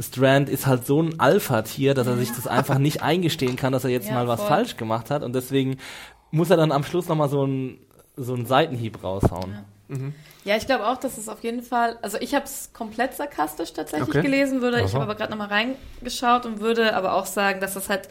Strand ist halt so ein Alpha-Tier, dass er sich das einfach [LAUGHS] nicht eingestehen kann, dass er jetzt Ja, mal was voll. falsch gemacht hat und deswegen muss er dann am Schluss nochmal so einen so einen Seitenhieb raushauen. Ja, ich glaube auch, dass es auf jeden Fall, also ich habe es komplett sarkastisch tatsächlich Okay. gelesen, würde, ich Aha. habe aber gerade nochmal reingeschaut und würde aber auch sagen, dass das halt,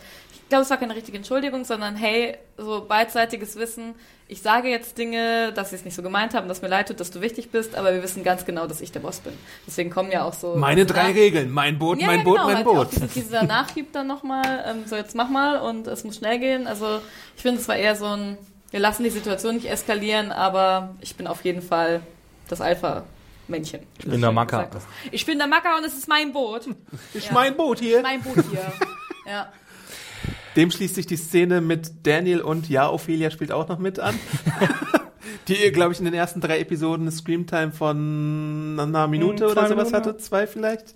ich glaube, es war keine richtige Entschuldigung, sondern hey, so beidseitiges Wissen, ich sage jetzt Dinge, dass sie es nicht so gemeint haben, dass mir leid tut, dass du wichtig bist, aber wir wissen ganz genau, dass ich der Boss bin. Deswegen kommen ja auch so... Meine drei nach- Regeln, mein Boot, ja, mein ja, Boot, genau, mein halt Boot. Auch diese, dieser Nachhieb dann nochmal, ähm, so jetzt mach mal und es muss schnell gehen. Also ich finde, es war eher so ein, wir lassen die Situation nicht eskalieren, aber ich bin auf jeden Fall das Alpha-Männchen. Ich bin der Macker. Ich bin der Macker und es ist mein Boot. [LAUGHS] Ich Ja. mein Boot hier. Mein Boot hier. [LAUGHS] ja. Dem schließt sich die Szene mit Daniel und ja, Ophelia spielt auch noch mit an. [LAUGHS] Die, glaube ich, in den ersten drei Episoden eine Screamtime von einer Minute Hm, oder sowas Minuten, hatte, zwei vielleicht.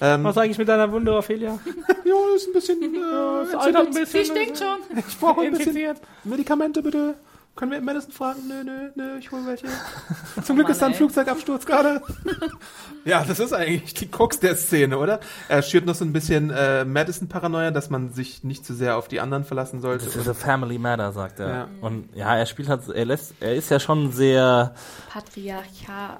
Ähm, Was eigentlich mit deiner Wunde, Ophelia? [LAUGHS] ja, ist ein bisschen. Äh, das altert ein bisschen. Die stinkt schon. Ich brauche ein bisschen. Medikamente, bitte. Können wir Madison fragen? Nö, nö, nö, ich hole welche. [LAUGHS] Zum Glück Mann, ist da ein ey. Flugzeugabsturz gerade. [LAUGHS] ja, das ist eigentlich die Krux der Szene, oder? Er schürt noch so ein bisschen äh, Madison-Paranoia, dass man sich nicht zu sehr auf die anderen verlassen sollte. Das ist a family matter, sagt er. Ja. Und ja, er spielt halt, er lässt, er ist ja schon sehr, Patriarchal.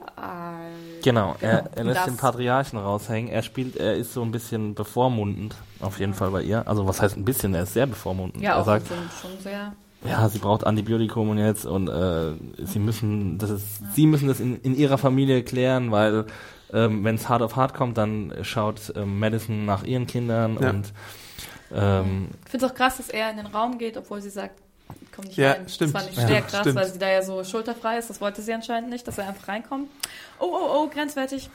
genau, er, er lässt Das- den Patriarchen raushängen. Er spielt, er ist so ein bisschen bevormundend, auf jeden Fall bei ihr. Also was heißt ein bisschen, er ist sehr bevormundend. Ja, er auch sagt, schon sehr. Ja, sie braucht Antibiotikum jetzt und äh, sie müssen, das ist, sie müssen das in, in ihrer Familie klären, weil ähm, wenn es hart auf hart kommt, dann schaut ähm, Madison nach ihren Kindern Ja. und ähm, Ich finde es auch krass, dass er in den Raum geht, obwohl sie sagt, komm nicht Ja, rein. stimmt. Das fand ich Ja, sehr krass, stimmt. weil sie da ja so schulterfrei ist. Das wollte sie anscheinend nicht, dass er einfach reinkommt. Oh, oh, oh, grenzwertig.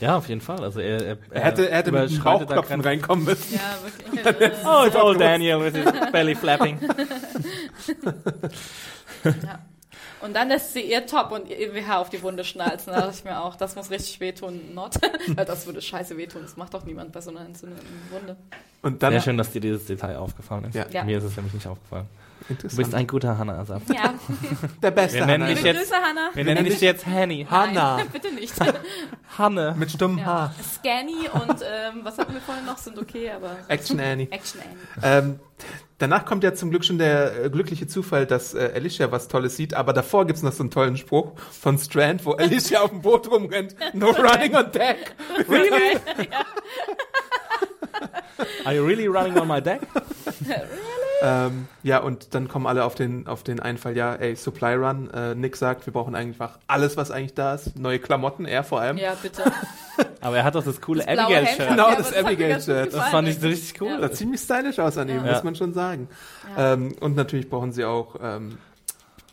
Ja, auf jeden Fall. Also er, er, Er hätte, er hätte mit einem überschreitet da Bauchklopfen reinkommen müssen. Ja, wirklich. [LAUGHS] Oh, it's old Daniel with his belly flapping. [LAUGHS] ja. Und dann lässt sie ihr Top und ihr EWH auf die Wunde schnalzen. Da dachte ich mir auch, das muss richtig wehtun. Not. [LAUGHS] Weil das würde scheiße wehtun. Das macht doch niemand bei so einer entzündeten Wunde. Und dann. Sehr schön, dass dir dieses Detail aufgefallen ist. Ja. Ja. Mir ist es nämlich nicht aufgefallen. Du bist ein guter Hannah-Ersatz. Ja, [LAUGHS] der beste Wir nennen Hanna. dich jetzt- Grüße, Hannah. Wir nennen dich jetzt Hanny. Hanna. Nein, [LAUGHS] bitte nicht. [LAUGHS] Hanne. Mit stummem Ja. Haar. Scanny und ähm, was hatten wir vorhin noch? Sind okay, aber Action Annie. Action Annie. Ähm, danach kommt ja zum Glück schon der äh, glückliche Zufall, dass äh, Alicia was Tolles sieht, aber davor gibt's noch so einen tollen Spruch von Strand, wo Alicia auf dem Boot rumrennt. No running on deck. Are you really running on my deck? Ähm, ja, und dann kommen alle auf den, auf den Einfall, ja, ey, Supply Run. Äh, Nick sagt, wir brauchen einfach alles, was eigentlich da ist. Neue Klamotten, er vor allem. Ja, bitte. [LAUGHS] Aber er hat doch das coole Abigail-Shirt. Genau, Ja, das Abigail-Shirt. Das fand ich so richtig cool. Ja. Sah ziemlich stylisch aus an ihm, Ja. muss man schon sagen. Ähm, und natürlich brauchen sie auch ähm,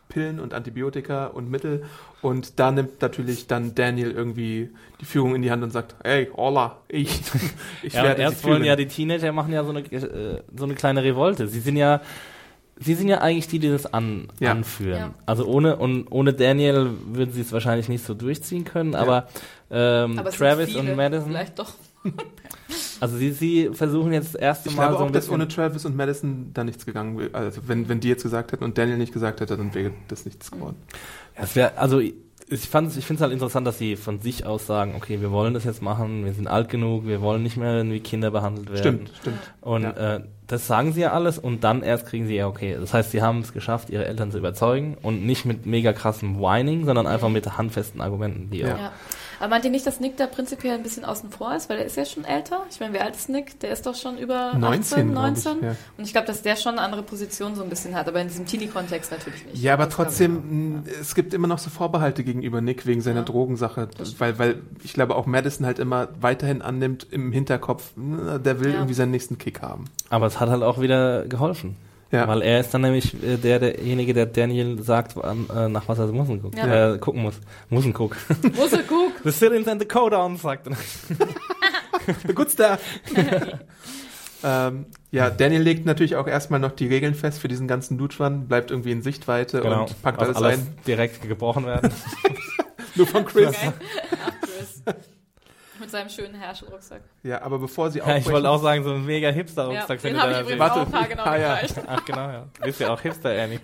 Pillen und Antibiotika und Mittel. Und da nimmt natürlich dann Daniel irgendwie die Führung in die Hand und sagt, hey, Hola, ich, [LAUGHS] ich Ja, werde erst wollen ja die Teenager machen ja so eine, äh, so eine kleine Revolte. Sie sind ja, sie sind ja eigentlich die, die das an, Ja. anführen. Ja. Also ohne, und ohne Daniel würden sie es wahrscheinlich nicht so durchziehen können, aber, ähm, Aber Travis und Madison, Vielleicht doch. [LAUGHS] also sie, sie versuchen jetzt das erste ich Mal glaube so auch, dass ohne Travis und Madison da nichts gegangen wäre. Also wenn, wenn die jetzt gesagt hätten und Daniel nicht gesagt hätte, dann wäre das nichts geworden. Ja, es wär, also ich fand ich finde es halt interessant, dass sie von sich aus sagen, okay, wir wollen das jetzt machen, wir sind alt genug, wir wollen nicht mehr wie Kinder behandelt werden. Stimmt, stimmt. Und Ja. äh, das sagen sie ja alles und dann erst kriegen sie ja okay. Das heißt, sie haben es geschafft, ihre Eltern zu überzeugen und nicht mit mega krassem Whining, sondern einfach mit handfesten Argumenten, die Ja. auch. Ja. Aber meint ihr nicht, dass Nick da prinzipiell ein bisschen außen vor ist? Weil er ist ja schon älter. Ich meine, wie alt ist Nick? Der ist doch schon über 19, 18, glaub ich, 19. ja. Und ich glaube, dass der schon eine andere Position so ein bisschen hat, aber in diesem Teenie-Kontext natürlich nicht. Ja, aber Das trotzdem, es gibt immer noch so Vorbehalte gegenüber Nick wegen seiner Ja. Drogensache, weil, weil ich glaube auch Madison halt immer weiterhin annimmt im Hinterkopf, der will Ja. irgendwie seinen nächsten Kick haben. Aber es hat halt auch wieder geholfen. Ja. Weil er ist dann nämlich äh, der, derjenige, der Daniel sagt, wann, äh, nach was er mussen guckt, Ja. äh, gucken muss. Mussen guck. auch. [LAUGHS] Muss er gucken. The Citizens and the Codons, sagt er. [LAUGHS] The good stuff. [LAUGHS] ähm, ja, Daniel legt natürlich auch erstmal noch die Regeln fest für diesen ganzen Dutschwan, bleibt irgendwie in Sichtweite und packt Genau. Auf alles, ein. direkt gebrochen werden. Nur von Chris. Geil. Ach, Chris. Mit seinem schönen Herschel-Rucksack. Ja, aber bevor sie ja, aufbrechen, ich wollte auch sagen, so ein mega Hipster-Rucksack Ja, den habe ich übrigens. Warte. auch haargenau Ah, ja. Ach genau, ja. Du bist ja auch Hipster, Annie.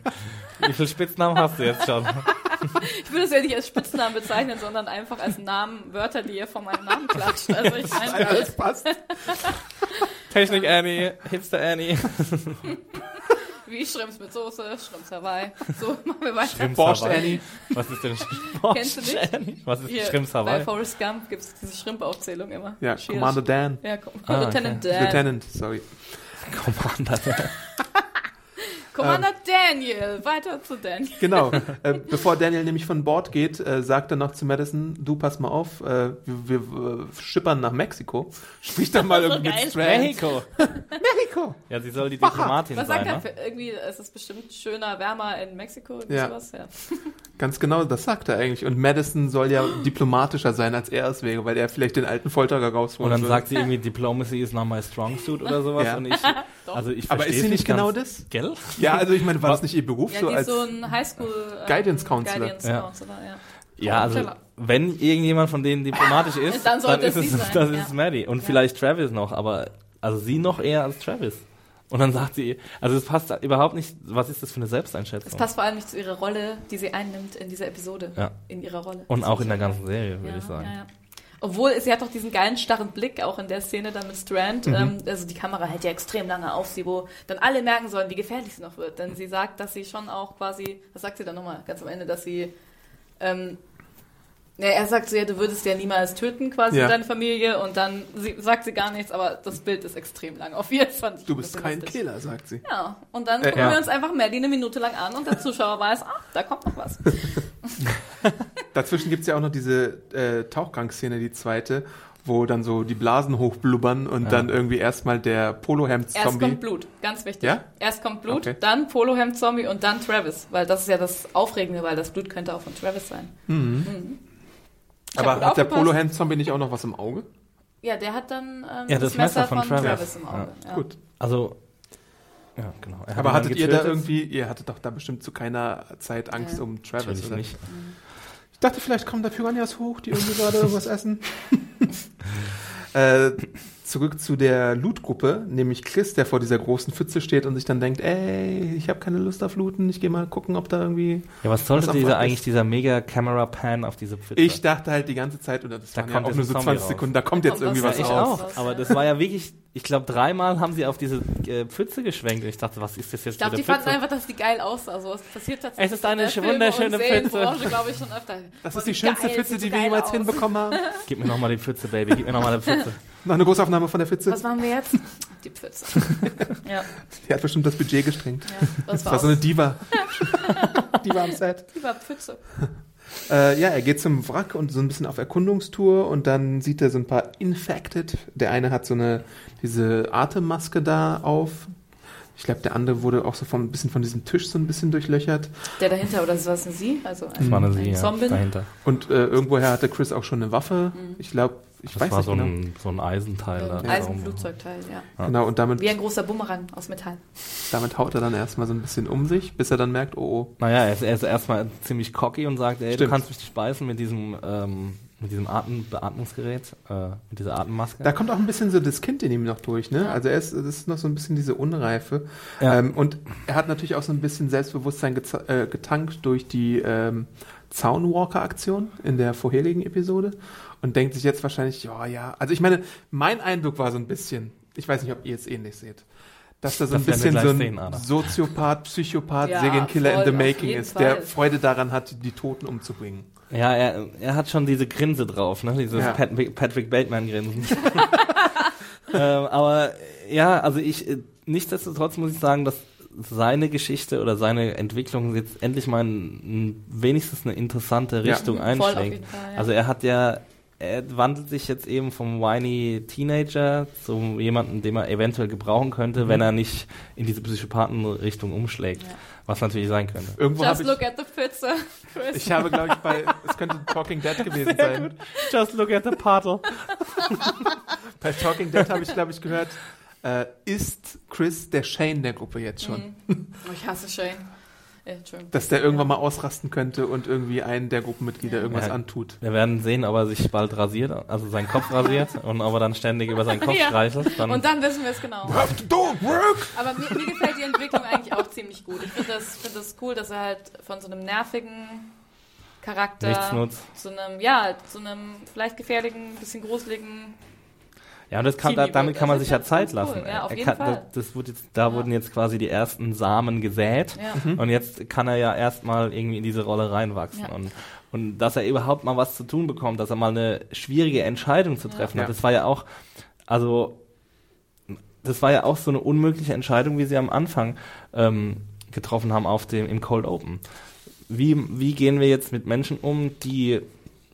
Wie viele Spitznamen hast du jetzt schon? Ich würde es ja nicht als Spitznamen bezeichnen, sondern einfach als Namen, Wörter, die ihr vor meinem Namen klatscht. Also ich meine, alles passt. Technik Annie, Hipster Annie. [LAUGHS] wie Schrimps mit Soße, Schrimps Hawaii. So, [LAUGHS] machen wir weiter. Shrimps Borscht Hawaii. Annie. Was ist denn Kennst du nicht? Annie? Was ist Hier, Shrimps bei Hawaii? Forrest Gump gibt es diese Shrimp-Aufzählung immer. Ja, Cheers. Commander Dan. Ja, Com Ah, okay. Lieutenant Dan. Lieutenant, sorry. Commander. [LAUGHS] Commander Daniel. Weiter zu Daniel. Genau. [LAUGHS] äh, bevor Daniel nämlich von Bord geht, äh, sagt er noch zu Madison, du pass mal auf, äh, wir, wir äh, schippern nach Mexiko. [LAUGHS] Sprich doch mal So irgendwie geil. mit Strand. Mexico. Mexiko. Ja, sie soll die Diplomatin Was sein, sagt er? ne? Für, irgendwie ist es bestimmt schöner, wärmer in Mexiko. Ja. sowas? Ja. [LAUGHS] Ganz genau, das sagt er eigentlich. Und Madison soll ja diplomatischer sein, als er es wäre, weil er vielleicht den alten Folterer Und rausholen dann würde. sagt sie irgendwie, Diplomacy is not my strong suit oder sowas. Ja. Und ich, Doch. also ich Aber ist sie nicht genau das? Gell? Ja, also ich meine, war das nicht ihr Beruf Ja, so die als so ein Highschool ähm, Guidance Counselor. Guidance Ja. Counselor, ja. Ja, also wenn irgendjemand von denen diplomatisch [LAUGHS] ist, Dann dann, sollte ist es es, sein, das ja. ist Maddie. Und Ja. vielleicht Travis noch, aber also sie noch eher als Travis. Und dann sagt sie, also es passt überhaupt nicht, was ist das für eine Selbsteinschätzung? Das passt vor allem nicht zu ihrer Rolle, die sie einnimmt in dieser Episode. Ja. In ihrer Rolle. Und auch in der ganzen Serie, würde ja, ich sagen. Ja, ja. Obwohl, sie hat doch diesen geilen starren Blick, auch in der Szene dann mit Strand. Mhm. Ähm, also die Kamera hält ja extrem lange auf sie, wo dann alle merken sollen, wie gefährlich sie noch wird. Denn sie sagt, dass sie schon auch quasi, was sagt sie dann nochmal ganz am Ende, dass sie, ähm, ja, er sagt so, ja, du würdest ja niemals töten, quasi Ja. deine Familie. Und dann sie, sagt sie gar nichts, aber das Bild ist extrem lang. Auf jeden Fall. du bist kein Killer, sagt sie. Ja, und dann Äh, gucken ja. wir uns einfach Maddie eine Minute lang an und der Zuschauer weiß, ach, da kommt noch was. [LAUGHS] Dazwischen gibt's ja auch noch diese äh, Tauchgangszene, die zweite, wo dann so die Blasen hochblubbern und Ja. dann irgendwie erstmal der Erst Polohemd-Zombie. kommt Blut, ganz wichtig. Ja? Erst kommt Blut, Okay. dann Polohemd-Zombie und dann Travis. Weil das ist ja das Aufregende, weil das Blut könnte auch von Travis sein. Mhm. Hab Aber hat der aufgepasst. Polohemd-Zombie nicht auch noch was im Auge? Ja, der hat dann ähm, Ja, das Messer von Travis. im Auge. Ja. Gut. Also, ja, genau. Er hat Aber hattet ihr da irgendwie, ihr hattet doch da bestimmt zu keiner Zeit Angst Ja. um Travis, Natürlich oder? nicht. Ich dachte, vielleicht kommen da Piranhas hoch, die irgendwie gerade irgendwas essen. [LAUGHS] äh, zurück zu der Loot-Gruppe, nämlich Chris, der vor dieser großen Pfütze steht und sich dann denkt, ey, ich habe keine Lust auf Looten, ich gehe mal gucken, ob da irgendwie... Ja, was sollte Was dieser eigentlich, dieser mega Camera Pan auf diese Pfütze? Ich dachte halt die ganze Zeit, oder das Da waren ja kommt auch jetzt nur so Zombie 20 raus. Sekunden, da kommt jetzt Kommt irgendwie was was ich raus. auch. raus. Aber das war ja wirklich, ich glaube, dreimal haben sie auf diese äh, Pfütze geschwenkt und ich dachte, was ist das jetzt Ich glaube, die fanden einfach, dass die geil aussah. So, es passiert tatsächlich. Es ist eine wunderschöne und Pfütze. Glaube ich, schon öfter. Das ist die schönste geil, Pfütze, die wir jemals aus. hinbekommen haben. [LAUGHS] Gib mir nochmal die Pfütze, Baby, gib mir nochmal die Pfütze. [LAUGHS] Noch eine Großaufnahme von der Pfütze. Was machen wir jetzt? die Pfütze. [LAUGHS] ja, Die hat bestimmt das Budget gestrengt. ja, das Das war, so eine Diva. Diva am Set. die war Pfütze. Äh, ja, er geht zum Wrack und so ein bisschen auf Erkundungstour und dann sieht er so ein paar Infected. Der eine hat so eine, diese Atemmaske da auf. Ich glaube, der andere wurde auch so von, ein bisschen von diesem Tisch so ein bisschen durchlöchert. Der dahinter, oder das war es eine Sie? Also ein, Das war eine ein Sie, ja, Zombie. dahinter. Und äh, irgendwoher hatte Chris auch schon eine Waffe. Ich glaube, ich Das weiß war nicht so genau. ein, so ein Eisenteil. da. Ein Eisenflugzeugteil, ja. Ja. Genau, und damit, Wie ein großer Bumerang aus Metall. damit haut er dann erstmal so ein bisschen um sich, bis er dann merkt, oh, oh. Naja, er ist, er ist erstmal ziemlich cocky und sagt, ey, du Stimmt. kannst mich nicht beißen mit diesem, ähm, mit diesem Atem Beatmungsgerät, äh, mit dieser Atemmaske. Da kommt auch ein bisschen so das Kind in ihm noch durch, ne? Also er ist, das ist noch so ein bisschen diese Unreife. Ja. Ähm, und er hat natürlich auch so ein bisschen Selbstbewusstsein äh, getankt durch die ähm, Zaunwalker-Aktion in der vorherigen Episode und denkt sich jetzt wahrscheinlich, ja, ja. Also ich meine, mein Eindruck war so ein bisschen, ich weiß nicht, ob ihr es ähnlich seht, dass da so ein bisschen so ein sehen. Soziopath, Psychopath, Ja, Serienkiller in the making ist, der Fall. Freude daran hat, die Toten umzubringen. Ja, er, er hat schon diese Grinse drauf, ne? Dieses Ja. Pat Patrick Bateman-Grinsen. [LAUGHS] ähm, aber ja, also ich, äh, nichtsdestotrotz muss ich sagen, dass seine Geschichte oder seine Entwicklung jetzt endlich mal in, in wenigstens eine interessante Ja. Richtung Voll auf einschlägt. jeden Fall, ja. Also er hat ja, er wandelt sich jetzt eben vom whiny Teenager zu jemandem, den man eventuell gebrauchen könnte, wenn er nicht in diese Psychopathenrichtung umschlägt. Ja. Was natürlich sein könnte. Irgendwo habe Just ich, look at the Pfütze. Chris. [LAUGHS] ich habe, glaube ich, bei, es könnte Talking Dead gewesen sein. Just look at the puddle. [LAUGHS] Bei Talking Dead habe ich, glaube ich, gehört, äh, ist Chris der Shane der Gruppe jetzt schon? Mhm. Oh, ich hasse Shane. Dass der irgendwann mal ausrasten könnte und irgendwie einen der Gruppenmitglieder irgendwas Ja. antut. Wir werden sehen, ob er sich bald rasiert, also seinen Kopf rasiert [LAUGHS] und ob er dann ständig über seinen Kopf Ja. streichelt. Dann Und dann wissen wir es genau. Aber mir, mir gefällt die Entwicklung eigentlich auch ziemlich gut. Ich finde das, find das cool, dass er halt von so einem nervigen Charakter nichts nutzt. zu einem, ja, zu einem vielleicht gefährlichen, bisschen gruseligen. Ja, und das kann, da, damit kann man sich ja Zeit cool. lassen. Ja, auf jeden kann, Fall. Das, das wurde jetzt, da Ja. wurden jetzt quasi die ersten Samen gesät Ja. und jetzt kann er ja erstmal irgendwie in diese Rolle reinwachsen. Ja. Und, und dass er überhaupt mal was zu tun bekommt, dass er mal eine schwierige Entscheidung zu treffen Ja. hat, das war ja auch, also das war ja auch so eine unmögliche Entscheidung, wie sie am Anfang ähm, getroffen haben auf dem im Cold Open. Wie, wie gehen wir jetzt mit Menschen um, die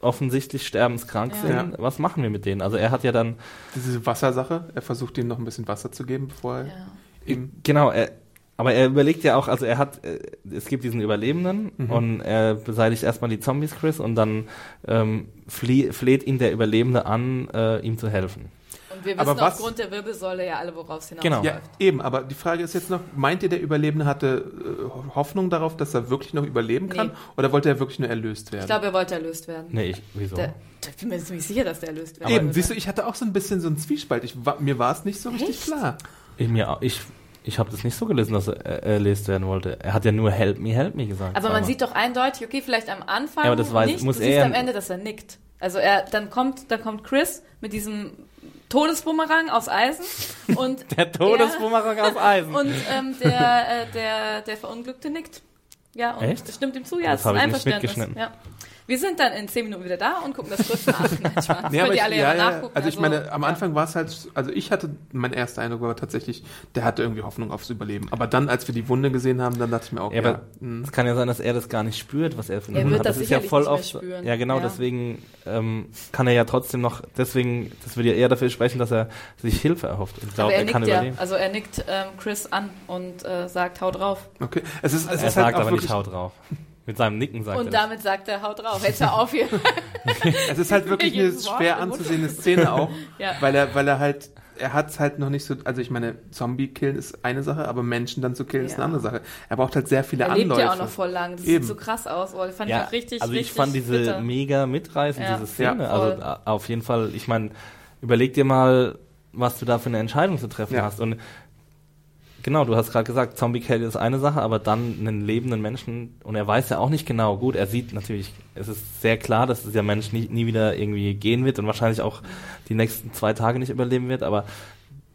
offensichtlich sterbenskrank Ja. sind? Was machen wir mit denen? Also er hat ja dann Diese Wassersache, er versucht ihm noch ein bisschen Wasser zu geben, bevor er Ja. ihm. Genau, er, aber er überlegt ja auch, also er hat, äh, es gibt diesen Überlebenden Mhm. und er beseitigt erstmal die Zombies, Chris, und dann ähm, flie, fleht ihn der Überlebende an, äh, ihm zu helfen. Und wir Aber wissen was- aufgrund der Wirbelsäule ja alle, worauf es Genau. hinausläuft. Ja, eben, aber die Frage ist jetzt noch, meint ihr, der Überlebende hatte äh, Hoffnung darauf, dass er wirklich noch überleben kann? Nee. Oder wollte er wirklich nur erlöst werden? Ich glaube, er wollte erlöst werden. Nee, ich, wieso? Der, ich bin mir ziemlich sicher, dass der erlöst werden Eben, würde. siehst du, ich hatte auch so ein bisschen so einen Zwiespalt. Ich, mir war es nicht so richtig Echt? klar. ich mir, ich, ich habe das nicht so gelesen, dass er erlöst werden wollte. Er hat ja nur Help me, help me gesagt. Aber man sieht doch eindeutig, okay, vielleicht am Anfang Ja, aber das weiß- nicht, muss du siehst er- am Ende, dass er nickt. Also er, dann kommt, dann kommt Chris mit diesem Todesbumerang aus Eisen und [LAUGHS] der Todesbumerang auf Eisen. Und ähm, der, äh, der, der Verunglückte nickt. Ja, und Echt? stimmt ihm zu. Ja, Das das, ist ein Einverständnis. Ja. Wir sind dann in zehn Minuten wieder da und gucken das kurz nach. [LAUGHS] Nein. Nee, aber ich, alle ja, ja, nachgucken. also ich meine, am ja. Anfang war es halt, also ich hatte, mein erster Eindruck war tatsächlich, der hatte irgendwie Hoffnung aufs Überleben. Aber dann, als wir die Wunde gesehen haben, dann dachte ich mir auch, Ja, ja, aber hm. es kann ja sein, dass er das gar nicht spürt, was er für eine Er Wunde wird hat. das Das ist ja voll oft. spüren. Ja, genau, Ja. deswegen ähm, kann er ja trotzdem noch, deswegen, das würde ja eher dafür sprechen, dass er sich Hilfe erhofft. Ich aber glaube, er er kann ja, überleben. also er nickt ähm, Chris an und äh, sagt, hau drauf. okay. Es ist, es Er ist sagt halt auch aber wirklich, nicht haut drauf. Mit seinem Nicken sagt Und er das. damit sagt er, hau drauf. Jetzt hör auf hier. [LAUGHS] es ist halt wirklich eine schwer anzusehende Szene auch, [LAUGHS] Ja. weil er, weil er halt, er hat es halt noch nicht so, also ich meine, Zombie-Killen ist eine Sache, aber Menschen dann zu killen ist Ja. eine andere Sache. Er braucht halt sehr viele Er lebt Anläufe. ja auch noch voll lang. Das Eben. sieht so krass aus. Oh, das fand ich ja, auch richtig, also richtig ich fand diese bitter. mega mitreißend, Ja. diese Szene. Ja, also auf jeden Fall, ich meine, überleg dir mal, was du da für eine Entscheidung zu treffen Ja. hast. Und genau, du hast gerade gesagt, Zombie Kill ist eine Sache, aber dann einen lebenden Menschen, und er weiß ja auch nicht genau, gut, er sieht natürlich, es ist sehr klar, dass dieser Mensch nie, nie wieder irgendwie gehen wird und wahrscheinlich auch die nächsten zwei Tage nicht überleben wird, aber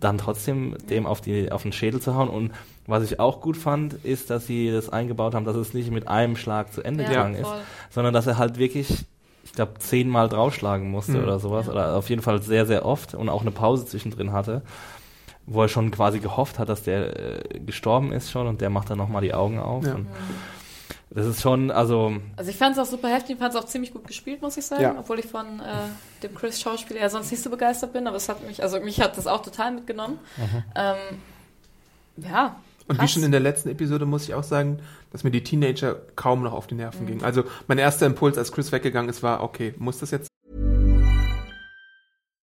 dann trotzdem dem auf, die, auf den Schädel zu hauen. Und was ich auch gut fand, ist, dass sie das eingebaut haben, dass es nicht mit einem Schlag zu Ende Ja, gegangen ist, voll. sondern dass er halt wirklich, ich glaube, zehnmal draufschlagen musste Mhm. oder sowas, oder auf jeden Fall sehr, sehr oft und auch eine Pause zwischendrin hatte. Wo er schon quasi gehofft hat, dass der äh, gestorben ist schon und der macht dann nochmal die Augen auf. Ja. Und das ist schon, also Also ich fand es auch super heftig, fand es auch ziemlich gut gespielt, muss ich sagen, Ja. obwohl ich von äh, dem Chris Schauspieler ja sonst nicht so begeistert bin, aber es hat mich, also mich hat das auch total mitgenommen. Ähm, ja. Und wie krass. schon in der letzten Episode muss ich auch sagen, dass mir die Teenager kaum noch auf die Nerven Mhm. gingen. Also mein erster Impuls, als Chris weggegangen ist, war, okay, muss das jetzt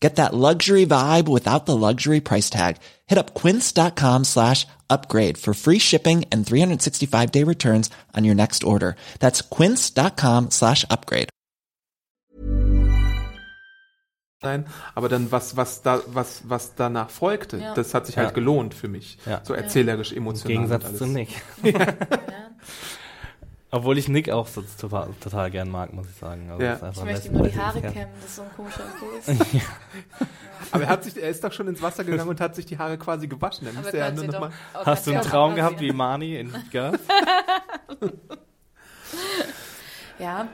Get that luxury vibe without the luxury price tag. Hit up quince.com slash upgrade for free shipping and 365 day returns on your next order. That's quince.com slash upgrade. sein, aber dann was, was da, was, was danach folgte, Ja. das hat sich halt Ja. gelohnt für mich. Ja. So erzählerisch, im emotional. Gegensatz und zu. Nick. [LAUGHS] Obwohl ich Nick auch so total, total gern mag, muss ich sagen. Also Ja. das ist einfach Ich möchte ihm nur die Haare kämmen, das ist so ein komischer [LAUGHS] Impuls. Aber er hat sich, er ist doch schon ins Wasser gegangen und hat sich die Haare quasi gewaschen. Dann müsste er nur du noch doch- mal, Hast du einen Traum gehabt wie Marnie in Girls? [LAUGHS] Ja.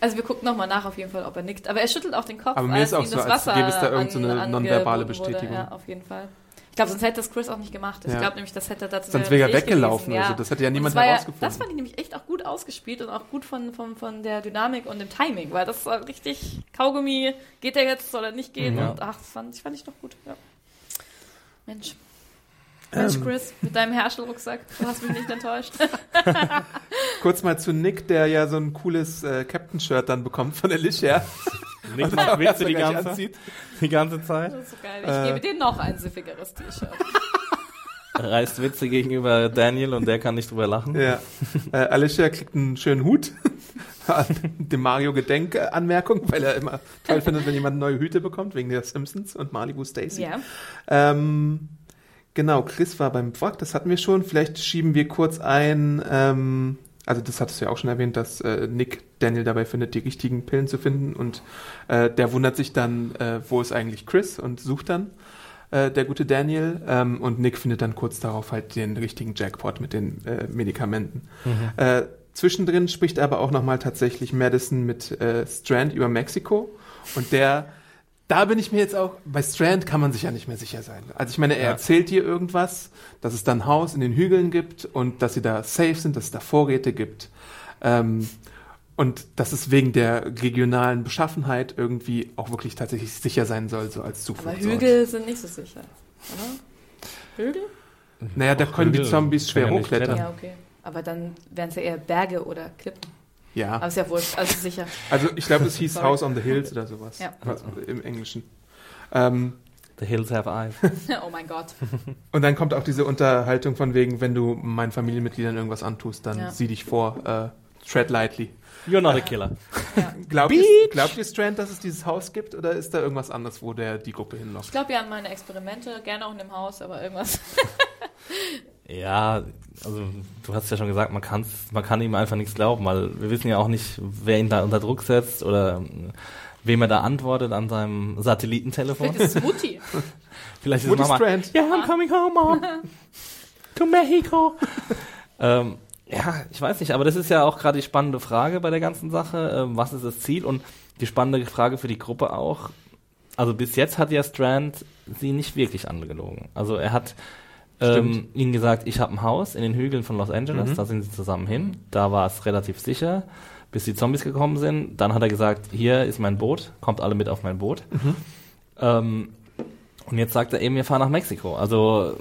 Also wir gucken nochmal nach auf jeden Fall, ob er nickt. Aber er schüttelt auch den Kopf, Aber mir als ist auch ihm so, das als Wasser gäbe es da irgend so eine an- nonverbale angeboten wurde. Bestätigung. Ja, auf jeden Fall. Ich glaube, sonst hätte das Chris auch nicht gemacht. Ich Ja. glaube nämlich, das hätte dazu Sonst wäre er weggelaufen gewesen, oder so. Das hätte ja niemand das herausgefunden. Ja, das fand ich nämlich echt auch gut ausgespielt und auch gut von, von, von der Dynamik und dem Timing, weil das war richtig Kaugummi, geht er jetzt, soll er nicht gehen? Ja. Und ach, das fand, ich fand ich doch gut. Ja. Mensch. Mensch, Ähm. Chris, mit deinem Herschel-Rucksack, du hast mich nicht enttäuscht. [LAUGHS] kurz mal zu Nick, der ja so ein cooles äh, Captain-Shirt dann bekommt von Alicia. [LAUGHS] Nick macht Witze die ganze, anzieht. die ganze Zeit. Das ist so geil. Ich Äh. gebe dir noch ein siffigeres T-Shirt. [LAUGHS] Reißt Witze gegenüber Daniel und der kann nicht drüber lachen. Ja. Äh, Alicia kriegt einen schönen Hut. Dem Mario Gedenkanmerkung, weil er immer toll findet, wenn jemand neue Hüte bekommt, wegen der Simpsons und Malibu Stacy. Ja. Ähm, genau, Chris war beim Wrack, das hatten wir schon. Vielleicht schieben wir kurz ein, ähm, also das hattest du ja auch schon erwähnt, dass äh, Nick Daniel dabei findet, die richtigen Pillen zu finden und äh, der wundert sich dann, äh, wo ist eigentlich Chris und sucht dann äh, der gute Daniel ähm, und Nick findet dann kurz darauf halt den richtigen Jackpot mit den äh, Medikamenten. Äh, zwischendrin spricht aber auch nochmal tatsächlich Madison mit äh, Strand über Mexiko und der da bin ich mir jetzt auch, bei Strand kann man sich ja nicht mehr sicher sein. Also ich meine, er Ja. erzählt dir irgendwas, dass es da ein Haus in den Hügeln gibt und dass sie da safe sind, dass es da Vorräte gibt. Ähm, und dass es wegen der regionalen Beschaffenheit irgendwie auch wirklich tatsächlich sicher sein soll, so als Aber Zufluchtsort. Hügel sind nicht so sicher, oder? Hügel? Naja, da können die Hügel Zombies schwer können hochklettern. Ja, okay. Aber dann wären es ja eher Berge oder Klippen. Aber Ja, ist ja wurscht, also sicher. also ich glaube, es hieß Sorry. House on the Hills oder sowas. Ja. Was, Im Englischen. Ähm, The Hills have eyes. [LAUGHS] oh mein Gott. Und dann kommt auch diese Unterhaltung von wegen, wenn du meinen Familienmitgliedern irgendwas antust, dann Ja. sieh dich vor, äh, tread lightly. You're not a killer. [LAUGHS] Glaubt ihr, glaubt ihr, Strand, dass es dieses Haus gibt oder ist da irgendwas anderes, wo der die Gruppe Ich hinlockt? glaube ja an meine Experimente, gerne auch in dem Haus, aber irgendwas. [LAUGHS] Ja, also du hast ja schon gesagt, man, kann's, man kann ihm einfach nichts glauben, weil wir wissen ja auch nicht, wer ihn da unter Druck setzt oder ähm, wem er da antwortet an seinem Satellitentelefon. Vielleicht ist es Mutti. [LAUGHS] Vielleicht ist Woody Mama. Strand. Yeah, I'm coming home, Mom. [LAUGHS] to Mexico. [LAUGHS] ähm, ja, ich weiß nicht, aber das ist ja auch gerade die spannende Frage bei der ganzen Sache. Ähm, was ist das Ziel? Und die spannende Frage für die Gruppe auch. Also bis jetzt hat ja Strand sie nicht wirklich angelogen. Also er hat ähm, ihnen gesagt, ich habe ein Haus in den Hügeln von Los Angeles, Mhm. da sind sie zusammen hin. Da war es relativ sicher, bis die Zombies gekommen sind. Dann hat er gesagt, hier ist mein Boot, kommt alle mit auf mein Boot. Mhm. Ähm, und jetzt sagt er eben, wir fahren nach Mexiko. Also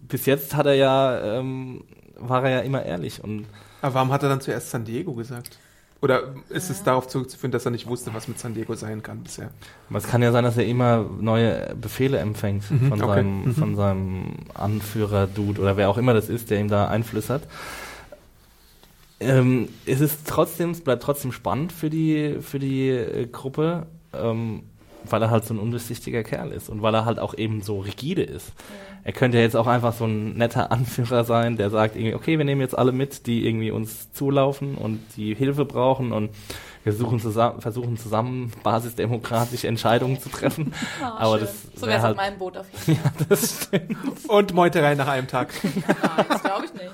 bis jetzt hat er ja, ähm, war er ja immer ehrlich und Aber warum hat er dann zuerst San Diego gesagt? Oder ist es darauf zurückzuführen, dass er nicht wusste, was mit San Diego sein kann bisher? aber es kann ja sein, dass er immer neue Befehle empfängt Mhm, von, okay. seinem, Mhm. von seinem Anführer-Dude oder wer auch immer das ist, der ihm da einflüstert. Ähm, es ist trotzdem, es bleibt trotzdem spannend für die, für die äh, Gruppe, ähm, weil er halt so ein undurchsichtiger Kerl ist und weil er halt auch eben so rigide ist. Er könnte jetzt auch einfach so ein netter Anführer sein, der sagt irgendwie, okay, wir nehmen jetzt alle mit, die irgendwie uns zulaufen und die Hilfe brauchen und wir suchen zusammen, versuchen zusammen basisdemokratische Entscheidungen zu treffen. Oh, aber schön. das so wär wäre es halt, auf meinem Boot auf jeden [LAUGHS] Fall. das stimmt. Und Meuterei nach einem Tag. [LAUGHS] Nein, das glaube ich nicht.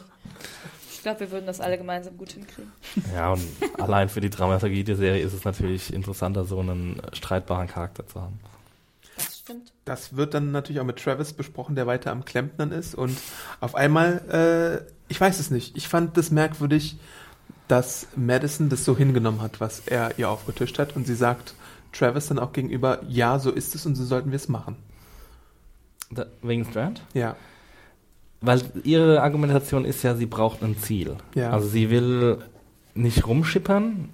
Ich glaube, wir würden das alle gemeinsam gut hinkriegen. Ja, und allein für die Dramaturgie der Serie ist es natürlich interessanter, so einen streitbaren Charakter zu haben. Das stimmt. Das wird dann natürlich auch mit Travis besprochen, der weiter am Klempnern ist. Und auf einmal, äh, ich weiß es nicht, ich fand das merkwürdig, dass Madison das so hingenommen hat, was er ihr aufgetischt hat. Und sie sagt Travis dann auch gegenüber, ja, so ist es und so sollten wir es machen. Da, wegen Strand? Ja, Weil ihre Argumentation ist ja, sie braucht ein Ziel. Ja. Also sie will nicht rumschippern.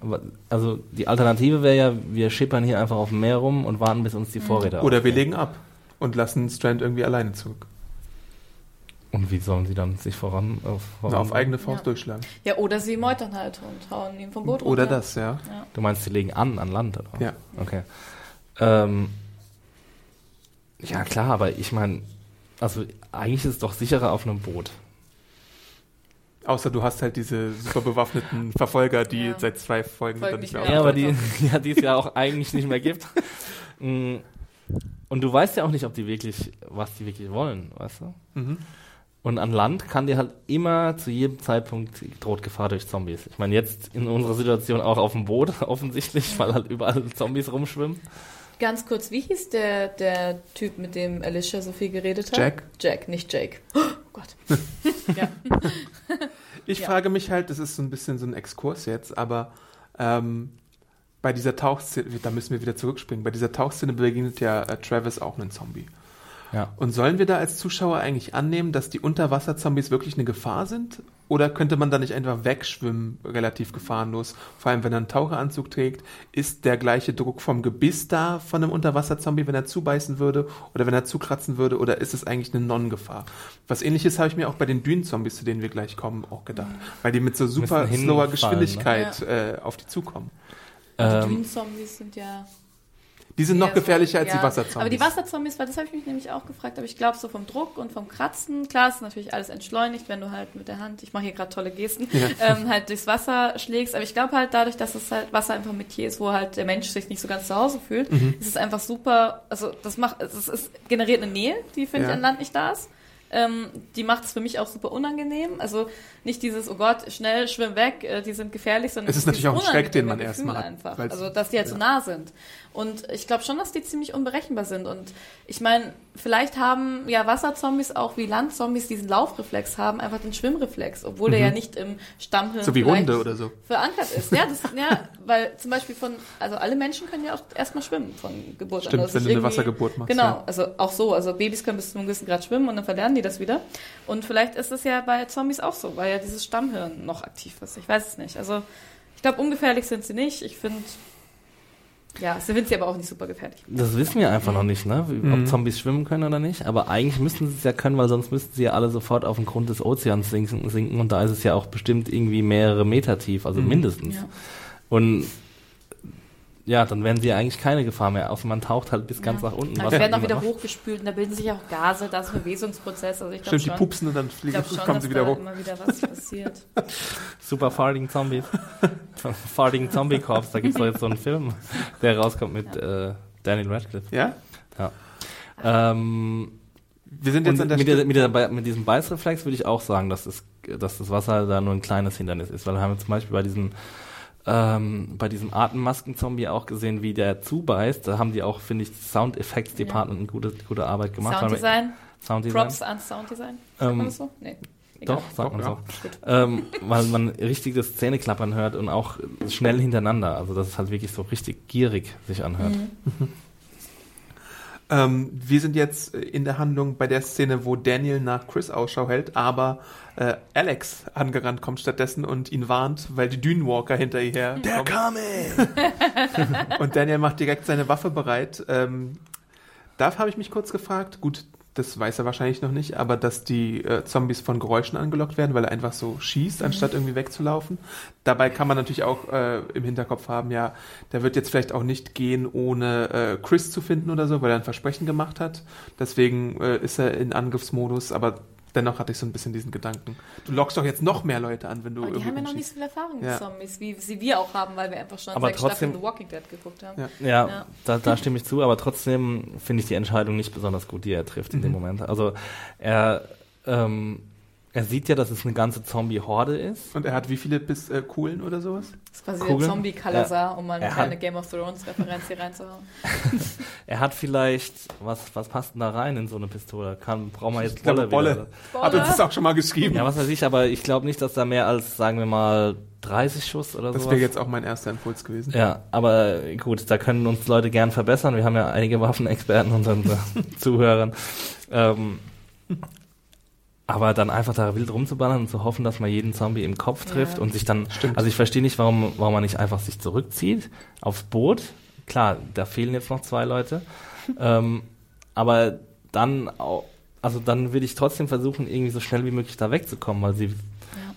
Also die Alternative wäre ja, wir schippern hier einfach auf dem Meer rum und warten, bis uns die Vorräte oder wir ausgehen. legen ab und lassen Strand irgendwie alleine zurück. Und wie sollen sie dann sich voran, äh, voran auf eigene Faust Ja. durchschlagen. Ja, oder sie meutern halt und hauen ihn vom Boot runter. Oder das, ja. Du meinst, sie legen an an Land, oder? Ja. Okay. Ähm, ja, klar, aber ich meine, also eigentlich ist es doch sicherer auf einem Boot. Außer du hast halt diese super bewaffneten [LAUGHS] Verfolger, die Ja. seit zwei Folgen Folgen dann nicht mehr mehr. Ja, aber die, [LAUGHS] ja, die es ja auch eigentlich nicht mehr gibt. [LAUGHS] Mm, Und du weißt ja auch nicht, ob die wirklich, was die wirklich wollen, weißt du? Mhm. Und an Land kann dir halt immer zu jedem Zeitpunkt droht Gefahr durch Zombies. Ich meine, jetzt in unserer Situation auch auf dem Boot offensichtlich, weil halt überall Zombies rumschwimmen. Ganz kurz, wie hieß der, der Typ, mit dem Alicia so viel geredet hat? Jack. Jack, nicht Jake. Oh [GASPS] Gott. [LAUGHS] ja. [LAUGHS] Ich Ja. frage mich halt, das ist so ein bisschen so ein Exkurs jetzt, aber ähm, bei dieser Tauchszene, da müssen wir wieder zurückspringen, bei dieser Tauchszene begegnet ja äh, Travis auch einen Zombie. Ja. Und sollen wir da als Zuschauer eigentlich annehmen, dass die Unterwasserzombies wirklich eine Gefahr sind? Oder könnte man da nicht einfach wegschwimmen, relativ gefahrenlos? Vor allem, wenn er einen Taucheranzug trägt, ist der gleiche Druck vom Gebiss da von einem Unterwasserzombie, wenn er zubeißen würde oder wenn er zukratzen würde? Oder ist es eigentlich eine Non-Gefahr? Was ähnliches habe ich mir auch bei den Dünenzombies, zu denen wir gleich kommen, auch gedacht. Weil die mit so super slower hinfallen, Geschwindigkeit äh, auf die zukommen. Die Ähm, Dünenzombies sind ja. Die sind noch gefährlicher als ja. die Wasserzombies. Aber die Wasserzombies, weil das habe ich mich nämlich auch gefragt, aber ich glaube so vom Druck und vom Kratzen, klar ist natürlich alles entschleunigt, wenn du halt mit der Hand, ich mache hier gerade tolle Gesten, [LAUGHS] ähm, halt durchs Wasser schlägst. Aber ich glaube halt dadurch, dass es halt Wasser einfach mit hier ist, wo halt der Mensch sich nicht so ganz zu Hause fühlt, Mhm. ist es einfach super, also das macht, es ist generiert eine Nähe, die finde Ja. ich an Land nicht da ist. Ähm, die macht es für mich auch super unangenehm. Also nicht dieses, oh Gott, schnell, schwimm weg, äh, die sind gefährlich, sondern Es ist natürlich auch ein Schreck, den man erstmal hat, Einfach. Also, dass die halt so nah sind. Und ich glaube schon, dass die ziemlich unberechenbar sind. Und ich meine, vielleicht haben ja Wasserzombies auch wie Landzombies diesen Laufreflex haben, einfach den Schwimmreflex, obwohl der ja nicht im Stammhirn Mhm. so wie Hunde oder so. verankert ist. Ja, das, ja, weil zum Beispiel von, also alle Menschen können ja auch erstmal schwimmen von Geburt Stimmt, an. Also wenn du eine Wassergeburt machst, Genau, ja. also auch so. Also Babys können bis zu einem gewissen Grad schwimmen und dann verlernen die das wieder. Und vielleicht ist es ja bei Zombies auch so, weil ja dieses Stammhirn noch aktiv ist. Ich weiß es nicht. Also ich glaube, ungefährlich sind sie nicht. Ich finde, ja, sind sie aber auch nicht super gefährlich. Das wissen wir einfach noch nicht, ne? Wie- Mhm. Ob Zombies schwimmen können oder nicht. Aber eigentlich müssten sie es ja können, weil sonst müssten sie ja alle sofort auf den Grund des Ozeans sinken. sinken und da ist es ja auch bestimmt irgendwie mehrere Meter tief, also mindestens. Ja. Und ja, dann wären sie ja eigentlich keine Gefahr mehr, außer man taucht halt bis ganz Ja. nach unten. Aber die werden auch wieder macht. hochgespült und da bilden sich auch Gase, da ist ein Bewegungsprozess. Also ich glaube Stimmt, die schon, pupsen und dann fliegen, schon kommen dass sie wieder da hoch. immer wieder was passiert. [LAUGHS] Super Farting Zombies. [LAUGHS] Farting Zombie Corps, da gibt's doch jetzt so einen Film, der rauskommt mit äh, Daniel Radcliffe. Ja? Ja. Ähm, Wir sind jetzt an der mit, der, mit, der, mit diesem Beißreflex würde ich auch sagen, dass das, dass das Wasser da nur ein kleines Hindernis ist. Weil wir haben jetzt zum Beispiel bei diesem, ähm, bei diesem Atemmasken-Zombie auch gesehen, wie der zubeißt. Da haben die auch, finde ich, Sound Effects Department eine gute, gute Arbeit gemacht. Sounddesign, Sounddesign. Props an Sounddesign. Sagt Ähm, man das so? Nee. Egal. Doch, sagt man so. Ähm, weil man richtig das Zähneklappern hört und auch schnell hintereinander. Also dass es halt wirklich so richtig gierig sich anhört. Mhm. Ähm, wir sind jetzt in der Handlung bei der Szene, wo Daniel nach Chris Ausschau hält, aber äh, Alex angerannt kommt stattdessen und ihn warnt, weil die Dünenwalker hinter ihr her Der kommen. Und Daniel macht direkt seine Waffe bereit. Ähm, da habe ich mich kurz gefragt, gut, das weiß er wahrscheinlich noch nicht, aber dass die äh, Zombies von Geräuschen angelockt werden, weil er einfach so schießt, anstatt irgendwie wegzulaufen. Dabei kann man natürlich auch äh, im Hinterkopf haben, ja, der wird jetzt vielleicht auch nicht gehen, ohne äh, Chris zu finden oder so, weil er ein Versprechen gemacht hat. Deswegen äh, ist er in Angriffsmodus, aber dennoch hatte ich so ein bisschen diesen Gedanken. Du lockst doch jetzt noch mehr Leute an, wenn du Aber die haben ja noch nicht so viel Erfahrung mit Ja. Zombies, wie sie wir auch haben, weil wir einfach schon Aber sechs trotzdem- Staffeln The Walking Dead geguckt haben. Ja. Ja, Ja. Da, da stimme ich zu, aber trotzdem finde ich die Entscheidung nicht besonders gut, die er trifft in dem Mhm. Moment. Also er, ähm, er sieht ja, dass es eine ganze Zombie-Horde ist. Und er hat wie viele bis äh, Kugeln oder sowas? Das ist quasi Kugeln? der Zombie-Kalazar, um mal eine Er hat- kleine Game of Thrones-Referenz hier reinzuhauen. [LAUGHS] Er hat vielleicht, was, was passt denn da rein in so eine Pistole? Kann, braucht man jetzt Ich glaube, Bolle, Bolle. wieder? Hat uns das auch schon mal geschrieben. Ja, was weiß ich, aber ich glaube nicht, dass da mehr als, sagen wir mal, 30 Schuss oder das so. wäre jetzt auch mein erster Impuls gewesen. Ja, aber gut, da können uns Leute gern verbessern. Wir haben ja einige Waffenexperten unter unseren [LAUGHS] Zuhörern. Ähm, aber dann einfach da wild rumzuballern und zu hoffen, dass man jeden Zombie im Kopf trifft Ja. und sich dann, Stimmt. also ich verstehe nicht, warum, warum man nicht einfach sich zurückzieht aufs Boot. Klar, da fehlen jetzt noch zwei Leute. [LAUGHS] ähm, aber dann auch, also dann würde ich trotzdem versuchen, irgendwie so schnell wie möglich da wegzukommen, weil sie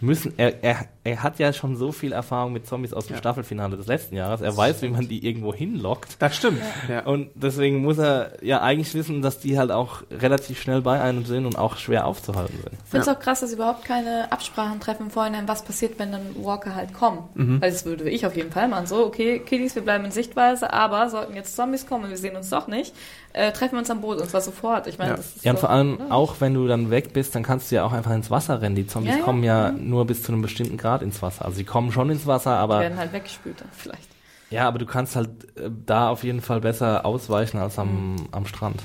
müssen, er, er, er hat ja schon so viel Erfahrung mit Zombies aus dem Ja. Staffelfinale des letzten Jahres. Er weiß, wie man die irgendwo hinlockt. Das stimmt. Ja. Und deswegen muss er ja eigentlich wissen, dass die halt auch relativ schnell bei einem sind und auch schwer aufzuhalten sind. Ich finde es auch krass, dass sie überhaupt keine Absprachen treffen im Vorhinein, was passiert, wenn dann Walker halt kommen. Weil das würde ich auf jeden Fall machen. So, okay, Kiddies, wir bleiben in Sichtweise, aber sollten jetzt Zombies kommen und wir sehen uns doch nicht, äh, treffen wir uns am Boot und zwar sofort. Ich meine, Ja. das ist Ja, und vor allem ne? auch, wenn du dann weg bist, dann kannst du ja auch einfach ins Wasser rennen. Die Zombies Ja, ja. kommen ja nur bis zu einem bestimmten Grad ins Wasser. Also sie kommen schon ins Wasser, Die aber werden halt weggespült dann vielleicht. ja, aber du kannst halt äh, da auf jeden Fall besser ausweichen als am, am Strand.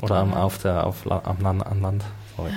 Oder am, auf der, auf, am Land. Am Land. Sorry.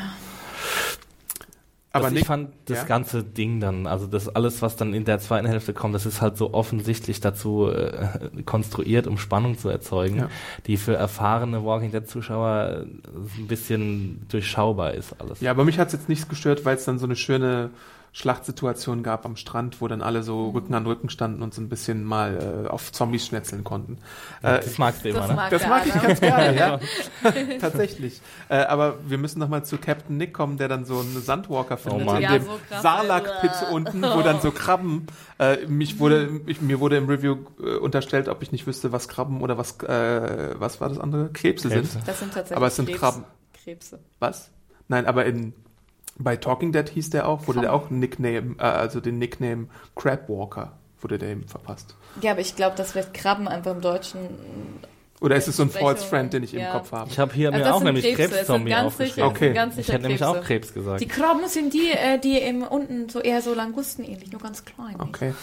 Aber das, ich fand das ja? ganze Ding dann, also das alles, was dann in der zweiten Hälfte kommt, das ist halt so offensichtlich dazu äh, konstruiert, um Spannung zu erzeugen, Ja. die für erfahrene Walking Dead Zuschauer äh, ein bisschen durchschaubar ist alles. ja, aber mich hat es jetzt nicht gestört, weil es dann so eine schöne Schlachtsituation gab am Strand, wo dann alle so Rücken an Rücken standen und so ein bisschen mal äh, auf Zombies schnetzeln konnten. Äh, das magst du immer, Das ne? mag Das mag ich ganz gerne, ja. [LAUGHS] [LAUGHS] Tatsächlich. Äh, aber wir müssen nochmal zu Captain Nick kommen, der dann so einen Sandwalker findet Mann. in Ja, dem so. Sarlacc-Pit [LAUGHS] unten, wo dann so Krabben, äh, mich wurde, ich, mir wurde im Review äh, unterstellt, ob ich nicht wüsste, was Krabben oder was, äh, was war das andere? Krebse, Krebse. sind. Das sind tatsächlich Aber es sind Krebs, Krabben. Krebse. Was? Nein, aber in, bei Talking Dead hieß der auch, wurde der auch ein Nickname, äh, also den Nickname Crabwalker, wurde der ihm verpasst. Ja, aber ich glaube, das wird Krabben einfach im Deutschen. Oder ist es so ein False Friend, den ich ja. im Kopf habe? Ich habe hier Also mir auch nämlich Krebszombie ganz aufgeschrieben. Okay. Ich hätte nämlich auch Krebs gesagt. Die Krabben sind die, äh, die im unten so eher so Langustenähnlich, nur ganz klein. Okay.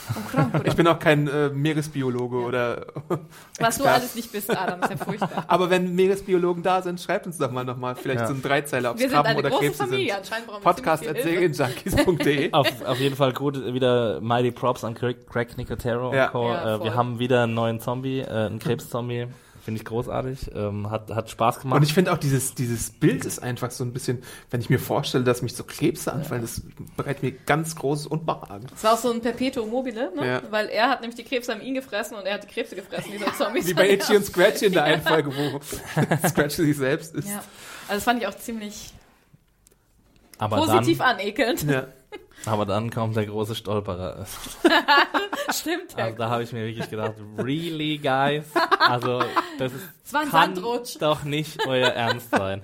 Ich bin auch kein äh, Meeresbiologe oder [LAUGHS] Was du alles nicht bist, Adam, ist ja furchtbar. Aber wenn Meeresbiologen da sind, schreibt uns doch mal nochmal vielleicht Ja. so ein Dreizeiler, ob Wir es sind Krabben eine oder große Krebse Familie, sind. anscheinend brauchen wir Podcast serienjunkies.de. [LAUGHS] Auf, auf jeden Fall gut, wieder Mighty Props an Craig, Craig Nicotero Ja. und Co. Ja, äh, wir haben wieder einen neuen Zombie, äh, einen Krebszombie. Finde ich großartig. Ähm, hat, hat Spaß gemacht. Und ich finde auch dieses, dieses Bild ist einfach so ein bisschen, wenn ich mir vorstelle, dass mich so Krebse anfallen, das bereitet mir ganz großes Unbehagen. Das war auch so ein Perpetuum mobile, ne? Ja. Weil er hat nämlich die Krebse haben ihn gefressen und er hat die Krebse gefressen, dieser [LAUGHS] Zombies. Wie bei Itchy und Scratchy in der [LAUGHS] einen Folge, wo [LAUGHS] Scratchy sich selbst ist. Ja. Also das fand ich auch ziemlich aber, positiv dann, anekelnd. Ja. Aber dann kommt der große Stolperer. [LAUGHS] Stimmt, ja. Also da habe ich mir wirklich gedacht, really guys? Also das ist, ein kann Sandrutsch. doch nicht euer Ernst sein.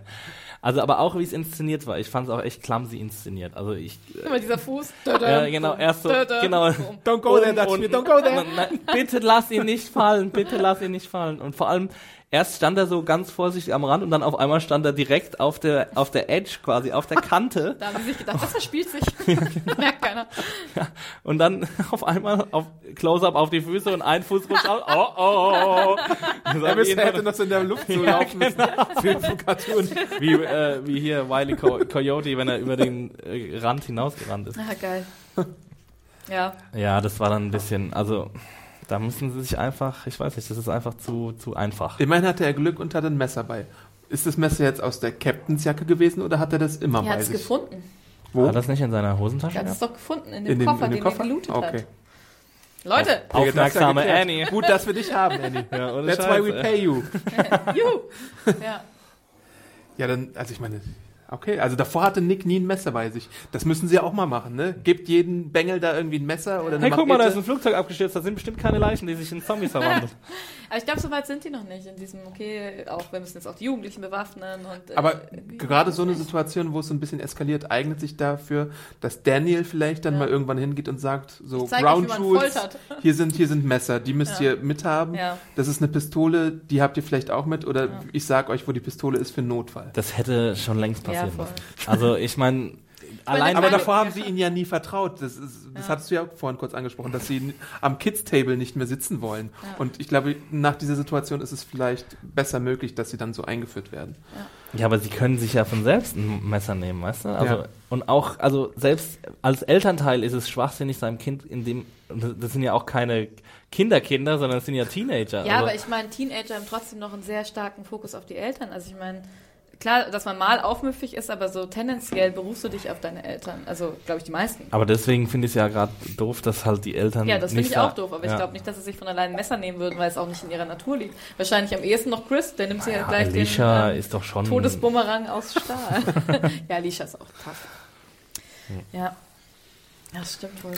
Also aber auch wie es inszeniert war. Ich fand es auch echt clumsy inszeniert. Also ich Immer dieser Fuß. Ja, genau, erst so, genau. Don't go there, Dutch, don't go there. Bitte lass ihn nicht fallen, bitte lass ihn nicht fallen. Und vor allem, erst stand er so ganz vorsichtig am Rand und dann auf einmal stand er direkt auf der, auf der Edge quasi, auf der Kante. [LAUGHS] Da haben sie sich gedacht, das verspielt sich. [LAUGHS] [LAUGHS] Merkt keiner. Und dann auf einmal auf Close-Up auf die Füße und ein Fuß rutscht aus. Oh, oh, oh. Das Er müsste, wie, hätte noch so in der Luft so laufen müssen. Film vom Cartoon. wie, äh, wie hier Wiley Co Coyote, wenn er über den äh, Rand hinausgerannt ist. Ah, geil. Ja, Ja, das war dann ein bisschen, also da müssen sie sich einfach, ich weiß nicht, das ist einfach zu, zu einfach. Immerhin hatte er Glück und hatte ein Messer bei. Ist das Messer jetzt aus der Captainsjacke gewesen oder hat er das immer er bei hat es sich? gefunden. Wo? Hat das nicht in seiner Hosentasche Er hat es doch gefunden in dem in dem, Koffer, in dem den Koffer? er gelootet okay. hat. Leute, Aufmerksame Annie. Gut, dass wir dich haben, Annie. Ja, That's Scheiß, why we pay you. [LAUGHS] juhu. Ja. Ja, dann, also ich meine, Okay, also davor hatte Nick nie ein Messer bei sich. Das müssen sie ja auch mal machen, ne? Gebt jeden Bengel da irgendwie ein Messer oder eine Hey, guck mal, da ist ein Flugzeug abgestürzt, da sind bestimmt keine Leichen, die sich in Zombies verwandeln. [LAUGHS] Aber ich glaube, so weit sind die noch nicht in diesem, okay, auch wir müssen jetzt auch die Jugendlichen bewaffnen und. äh, Aber irgendwie- gerade so eine Situation, wo es so ein bisschen eskaliert, eignet sich dafür, dass Daniel vielleicht dann Ja. mal irgendwann hingeht und sagt, so zeig Ground euch, Rules, hier sind, hier sind Messer, die müsst Ja. ihr mithaben. Ja. Das ist eine Pistole, die habt ihr vielleicht auch mit oder ich sag euch, wo die Pistole ist für Notfall. Das hätte schon längst Ja, passieren voll. müssen. Also ich [LAUGHS] meine, allein Aber davor haben sie ihnen ja nie vertraut. Das, ist, das Ja. hattest du ja auch vorhin kurz angesprochen, dass sie am Kids-Table nicht mehr sitzen wollen. Und ich glaube, nach dieser Situation ist es vielleicht besser möglich, dass sie dann so eingeführt werden. Ja, aber sie können sich ja von selbst ein Messer nehmen, weißt du? Also Ja. und auch, also selbst als Elternteil ist es schwachsinnig, seinem Kind in dem, das sind ja auch keine Kinderkinder, sondern das sind ja Teenager. Ja, also, aber ich meine, Teenager haben trotzdem noch einen sehr starken Fokus auf die Eltern. Also ich meine, klar, dass man mal aufmüffig ist, aber so tendenziell berufst du dich auf deine Eltern. Also, glaube ich, die meisten. aber deswegen finde ich es ja gerade doof, dass halt die Eltern Ja, das finde ich auch doof, aber ja. ich glaube nicht, dass sie sich von allein ein Messer nehmen würden, weil es auch nicht in ihrer Natur liegt. Wahrscheinlich am ehesten noch Chris, der nimmt sich ja, ja, gleich Alicia den ähm, ist doch schon Todesbumerang aus Stahl. [LAUGHS] ja, Alicia ist auch tough. Ja. Ja, das stimmt wohl.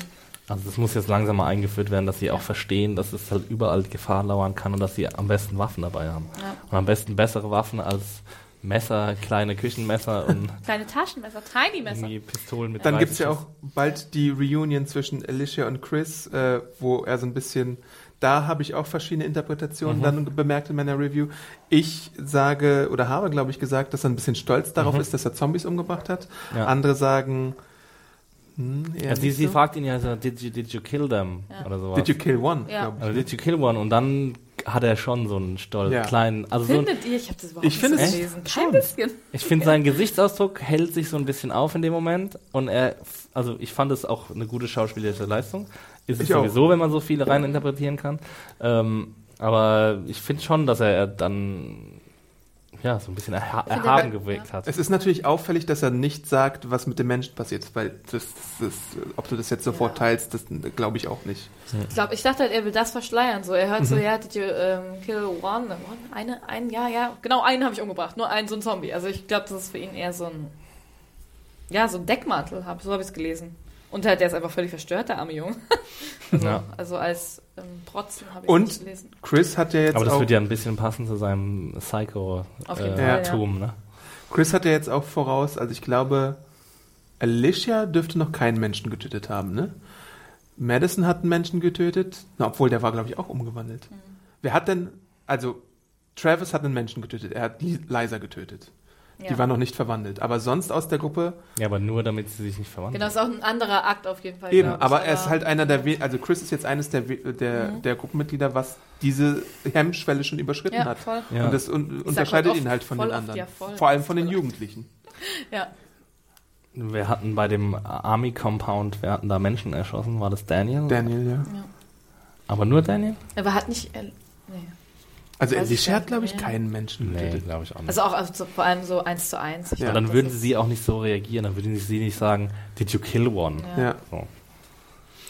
Also das muss jetzt langsam mal eingeführt werden, dass sie auch verstehen, dass es halt überall Gefahr lauern kann und dass sie am besten Waffen dabei haben. Ja. Und am besten bessere Waffen als Messer, kleine Küchenmesser und [LAUGHS] Kleine Taschenmesser, Tiny Messer. Pistolen mit Dann 30 gibt's ja auch bald die Reunion zwischen Alicia und Chris, äh, wo er so ein bisschen, da habe ich auch verschiedene Interpretationen Mhm. dann bemerkt in meiner Review. Ich sage oder habe, glaube ich, gesagt, dass er ein bisschen stolz darauf ist, dass er Zombies umgebracht hat. Mhm. Ja. Andere sagen, hm, Ja, sie, sie so. fragt ihn ja so, did you, did you kill them? Ja. Oder sowas. Did you kill one? Ja. ich. also did you kill one? Und dann hat er schon so einen stolz, Ja. kleinen, also so ein, Findet ihr? Ich habe das überhaupt Ich nicht es so gelesen. Kein bisschen. ich finde sein [LAUGHS] Gesichtsausdruck hält sich so ein bisschen auf in dem Moment und er, also ich fand es auch eine gute schauspielerische Leistung. Ist es Ich auch. sowieso, wenn man so viele rein interpretieren kann. Ähm, aber ich finde schon, dass er dann ja, so ein bisschen erha erhaben er- gewirkt hat. Es ist natürlich auffällig, dass er nicht sagt, was mit dem Menschen passiert, weil das, das, ob du das jetzt sofort Ja. teilst, das glaube ich auch nicht. Ich glaube, ich dachte halt, er will das verschleiern. So, er hört so, Mhm. ja, did you ähm, kill one? one? Eine, einen, ja, ja. Genau, einen habe ich umgebracht. Nur einen, so ein Zombie. Also ich glaube, das ist für ihn eher so ein, ja, so ein Deckmantel. Hab, so habe ich es gelesen. Und halt, der ist einfach völlig verstört, der arme Junge. [LAUGHS] also, Ja. also als ähm, Protzen habe ich Und- nicht gelesen. Chris hat ja jetzt Aber das auch, wird ja ein bisschen passen zu seinem Psycho-Tum, äh. Tum, ne? Chris hat ja jetzt auch voraus, also ich glaube, Alicia dürfte noch keinen Menschen getötet haben, ne? Madison hat einen Menschen getötet, na, obwohl der war, glaube ich, auch umgewandelt. Mhm. Wer hat denn, also Travis hat einen Menschen getötet, er hat Li- Liza getötet. Ja. Die war noch nicht verwandelt. Aber sonst aus der Gruppe, Ja, aber nur damit sie sich nicht verwandeln. Genau, ist auch ein anderer Akt auf jeden Fall. eben, aber er ist halt einer der, we- also Chris ist jetzt eines der, we- der, Mhm. der Gruppenmitglieder, was diese Hemmschwelle schon überschritten ja, hat. voll. Ja. Und das un unterscheidet oft ihn halt von den oft, anderen. ja, voll. Vor allem von den. Jugendlichen. [LAUGHS] Ja. Wir hatten bei dem Army Compound, wir hatten da Menschen erschossen, war das Daniel? Daniel, ja. Aber nur Daniel? Aber hat nicht. Äh, nee. Also Weiß ich Alicia gar hat, glaube ich, keinen Menschen getötet. glaube ich auch nicht. Also auch also vor allem so eins zu eins. Ja. dann würden sie auch nicht so reagieren, dann würden sie nicht sagen, did you kill one? Ja. Ja. So.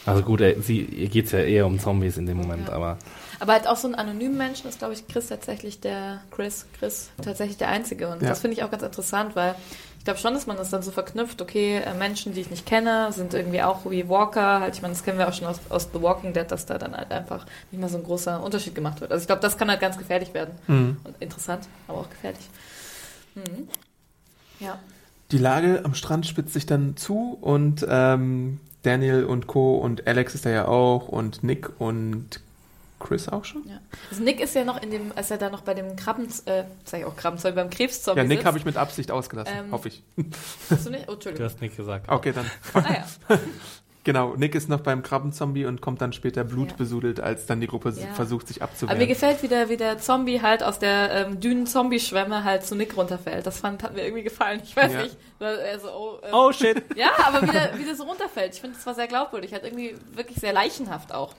Also gut, er, sie, ihr geht es ja eher um Zombies in dem Moment, Ja. aber Aber halt auch so einen anonymen Menschen ist, glaube ich, Chris tatsächlich der Chris, Chris tatsächlich der Einzige. Und Ja. das finde ich auch ganz interessant, weil ich glaube schon, dass man das dann so verknüpft, okay, äh, Menschen, die ich nicht kenne, sind irgendwie auch wie Walker. Halt, ich meine, das kennen wir auch schon aus, aus The Walking Dead, dass da dann halt einfach nicht mal so ein großer Unterschied gemacht wird. Also ich glaube, das kann halt ganz gefährlich werden. Mhm. Und interessant, aber auch gefährlich. Mhm. Ja. Die Lage am Strand spitzt sich dann zu und ähm, Daniel und Co. und Alex ist da ja auch und Nick und Chris auch schon? ja. Also Nick ist ja noch in dem, als er da noch bei dem Krabben, äh, sag ich auch Krabbenzeug, beim Krebszombie Ja, Nick habe ich mit Absicht ausgelassen, Ähm, hoffe ich. Hast du nicht? Oh, du Entschuldigung. hast nicht gesagt. Okay, dann. [LAUGHS] Ah ja. [LAUGHS] Genau, Nick ist noch beim Krabbenzombie und kommt dann später Ja. blutbesudelt, als dann die Gruppe Ja. versucht, sich Aber mir abzuwehren. gefällt, wie der, wie der Zombie halt aus der ähm, dünnen Zombie-Schwemme halt zu Nick runterfällt. Das fand, hat mir irgendwie gefallen. Ich weiß Ja. nicht. Weil er so, oh, ähm, Oh shit! [LAUGHS] Ja, aber wie der, wie der so runterfällt. Ich finde, das war sehr glaubwürdig. Halt irgendwie wirklich sehr leichenhaft auch.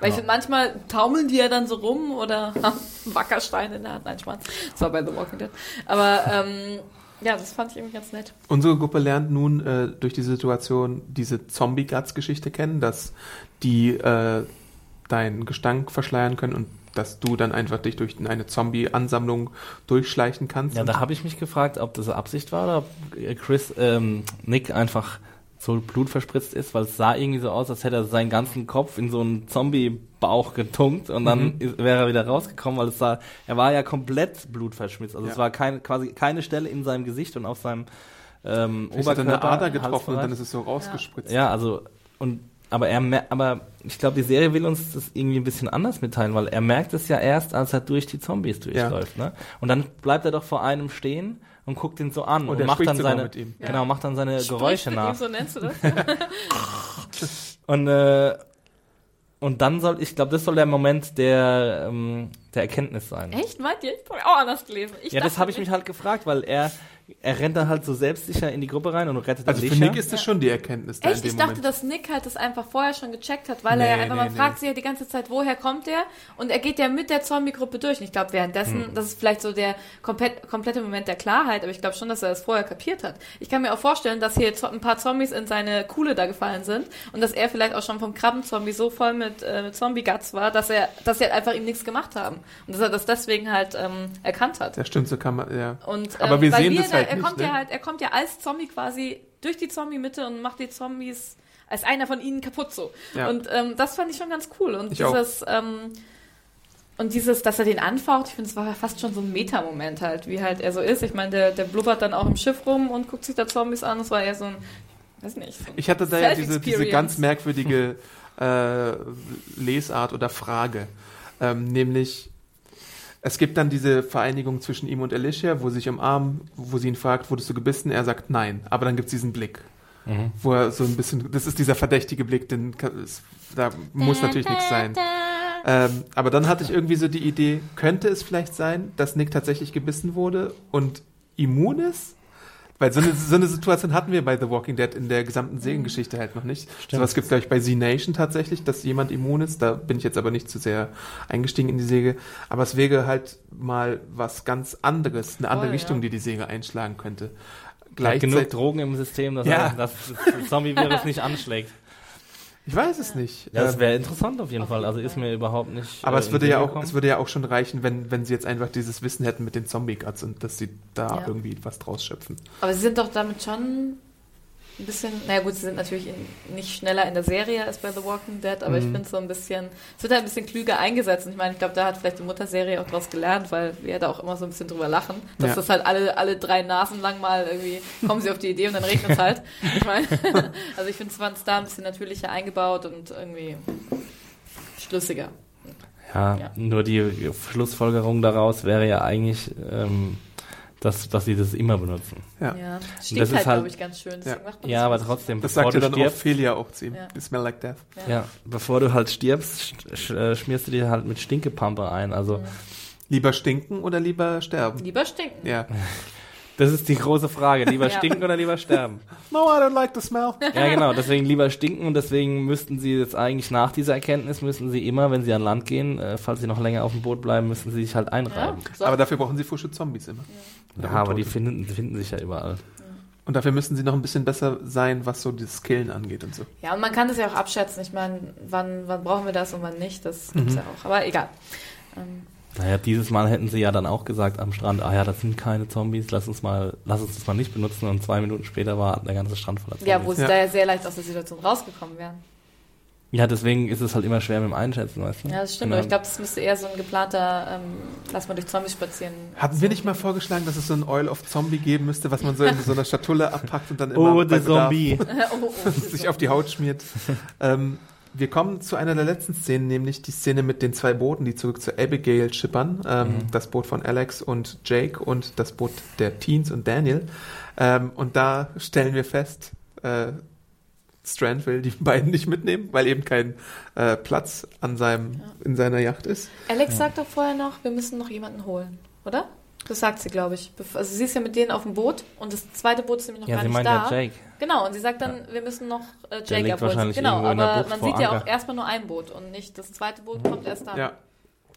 Weil ich Ja. finde, manchmal taumeln die ja dann so rum oder [LAUGHS] haben einen Wackerstein in der Hand. Nein, Spaß. Das war bei The Walking Dead. Aber ähm, ja, das fand ich irgendwie ganz nett. Unsere Gruppe lernt nun äh, durch die Situation diese Zombie-Guts-Geschichte kennen, dass die äh, deinen Gestank verschleiern können und dass du dann einfach dich durch eine Zombie-Ansammlung durchschleichen kannst. Ja, da habe ich mich gefragt, ob das Absicht war oder ob Chris, ähm, Nick einfach so blutverspritzt ist, weil es sah irgendwie so aus, als hätte er seinen ganzen Kopf in so einen Zombie-Bauch getunkt und dann Mhm. ist, wäre er wieder rausgekommen, weil es sah, er war ja komplett blutverschmitzt. Also Ja. es war kein, quasi keine Stelle in seinem Gesicht und auf seinem ähm, Vielleicht hat er Oberkörper. eine Ader getroffen und dann ist es so rausgespritzt. Ja, also und aber er aber ich glaube, die Serie will uns das irgendwie ein bisschen anders mitteilen, weil er merkt es ja erst, als er durch die Zombies durchläuft, ne? Und dann bleibt er doch vor einem stehen und guckt ihn so an Und und, macht dann seine mit ihm. genau, macht dann seine Spricht Geräusche mit ihm, nach. So nennst du das? [LAUGHS] Und äh, und dann soll, ich glaube, das soll der Moment der ähm, der Erkenntnis sein. Echt? Meint ihr? Ich habe auch anders gelesen. Ich Ja, das habe ich mich halt gefragt, weil er er rennt dann halt so selbstsicher in die Gruppe rein und rettet Also dann für Alicia. Nick ist das schon die Erkenntnis da Echt? in dem Ich dachte, Moment. dass Nick halt das einfach vorher schon gecheckt hat, weil er Nee, ja einfach nee, mal nee. fragt sich ja die ganze Zeit, woher kommt der? Und er geht ja mit der Zombie-Gruppe durch. Und ich glaube, währenddessen, Hm. das ist vielleicht so der komplett, komplette Moment der Klarheit, aber ich glaube schon, dass er das vorher kapiert hat. Ich kann mir auch vorstellen, dass hier ein paar Zombies in seine Kuhle da gefallen sind und dass er vielleicht auch schon vom Krabbenzombie so voll mit, äh, mit Zombie-Guts war, dass er, dass sie halt einfach ihm nichts gemacht haben. Und dass er das deswegen halt ähm, erkannt hat. Ja, stimmt, so kann man, ja. Und, Aber ähm, wir weil sehen das halt er nicht, kommt ne? ja halt, er kommt ja als Zombie quasi durch die Zombie-Mitte und macht die Zombies als einer von ihnen kaputt so. Ja. Und ähm, das fand ich schon ganz cool. Und Ich dieses, ähm, und dieses, dass er den anfaucht, ich finde, es war fast schon so ein Meta-Moment halt, wie halt er so ist. Ich meine, der, der blubbert dann auch im Schiff rum und guckt sich da Zombies an. Das war eher so ein, weiß nicht. So Ich hatte da ja diese, diese ganz merkwürdige [LAUGHS] äh, Lesart oder Frage. Ähm, nämlich, es gibt dann diese Vereinigung zwischen ihm und Alicia, wo sie sich umarmen, wo sie ihn fragt, wurdest du gebissen? Er sagt nein. Aber dann gibt es diesen Blick, wo er so ein bisschen, das ist dieser verdächtige Blick, den, kann- es- da muss natürlich nichts sein. Ähm, aber dann hatte ich irgendwie so die Idee, könnte es vielleicht sein, dass Nick tatsächlich gebissen wurde und immun ist? Weil so eine, so eine Situation hatten wir bei The Walking Dead in der gesamten Seriengeschichte halt noch nicht. Sowas gibt es, glaube ich, bei Z-Nation tatsächlich, dass jemand immun ist. Da bin ich jetzt aber nicht zu sehr eingestiegen in die Serie. Aber es wäre halt mal was ganz anderes, eine andere Voll, Richtung, ja. die die Serie einschlagen könnte. Hat genug Gleichzeitig, Drogen im System, dass, Ja. das [LAUGHS] Zombie-Virus nicht anschlägt. Ich weiß es nicht. Ja, das Ähm, wäre interessant auf jeden Auf Fall. jeden Also ist mir überhaupt nicht. Aber äh, es würde ja auch, es würde ja auch schon reichen, wenn, wenn sie jetzt einfach dieses Wissen hätten mit den Zombie-Guts und dass sie da Ja. irgendwie was draus schöpfen. Aber sie sind doch damit schon ein bisschen, naja gut, sie sind natürlich in, nicht schneller in der Serie als bei The Walking Dead, aber ich Mhm. finde so ein bisschen, es wird halt ein bisschen klüger eingesetzt. Und ich meine, ich glaube, da hat vielleicht die Mutterserie auch draus gelernt, weil wir da auch immer so ein bisschen drüber lachen, dass Ja. das halt alle, alle drei Nasen lang mal irgendwie, kommen sie auf die Idee und dann regnet es halt. [LAUGHS] Ich meine, [LAUGHS] also ich finde es da ein bisschen natürlicher eingebaut und irgendwie schlüssiger. Ja, Ja. nur die Schlussfolgerung daraus wäre ja eigentlich, ähm, dass, dass sie das immer benutzen. Ja. Ja, Das stinkt ist halt, halt- glaube ich, ganz schön. deswegen macht man Ja, das aber trotzdem, Das bevor sagt ja du dann auch stirbst, Ophelia auch zu ihm. Ja. You smell like death. ja, bevor du halt stirbst, sch sch äh, schmierst du dir halt mit Stinkepampe ein. Also Lieber stinken oder lieber sterben? Lieber stinken. Ja. Das ist die große Frage. Lieber [LAUGHS] Ja. stinken oder lieber sterben? No, I don't like the smell. [LAUGHS] Ja, genau. Deswegen lieber stinken und deswegen müssten sie jetzt eigentlich nach dieser Erkenntnis müssen sie immer, wenn sie an Land gehen, äh, falls sie noch länger auf dem Boot bleiben, müssen sie sich halt Ja, einreiben. so. Aber dafür brauchen sie frische Zombies immer. Ja, aber die finden, finden sich ja überall. Und dafür müssen sie noch ein bisschen besser sein, was so das Skillen angeht und so. Ja, und man kann das ja auch abschätzen. Ich meine, wann, wann brauchen wir das und wann nicht, das gibt's Mhm. ja auch. Aber egal. Ähm, Naja, dieses Mal hätten sie ja dann auch gesagt am Strand, ah ja, das sind keine Zombies, lass uns mal, lass uns das mal nicht benutzen und zwei Minuten später war der ganze Strand voller Zombies. ja, wo sie Ja. da ja sehr leicht aus der Situation rausgekommen wären. Ja, deswegen ist es halt immer schwer mit dem Einschätzen, weißt du? Ja, das stimmt. Genau. Aber ich glaube, das müsste eher so ein geplanter, ähm, lass mal durch Zombies spazieren. Hatten wir nicht mal vorgeschlagen, dass es so ein Oil of Zombie geben müsste, was man so in so einer Schatulle abpackt und dann [LAUGHS] immer Oh, bei der Bedarf Zombie. [LAUGHS] oh, oh, [LAUGHS] sich auf die Haut schmiert? ähm, wir kommen zu einer der letzten Szenen, nämlich die Szene mit den zwei Booten, die zurück zu Abigail schippern. Ähm, Mhm. Das Boot von Alex und Jake und das Boot der Teens und Daniel. Ähm, und da stellen wir fest, äh, Strand will die [LAUGHS] beiden nicht mitnehmen, weil eben kein äh, Platz an seinem, in seiner Yacht ist. Alex sagt doch vorher noch, wir müssen noch jemanden holen, oder? Das sagt sie, glaube ich. Also sie ist ja mit denen auf dem Boot und das zweite Boot ist nämlich noch Ja, gar sie nicht meint da. ja Jake. Genau, und sie sagt dann, wir müssen noch äh, Jake abholen. wahrscheinlich Genau, irgendwo in der aber Bucht man sieht ja auch Anker. erstmal nur ein Boot und nicht das zweite Boot kommt erst da. Ja,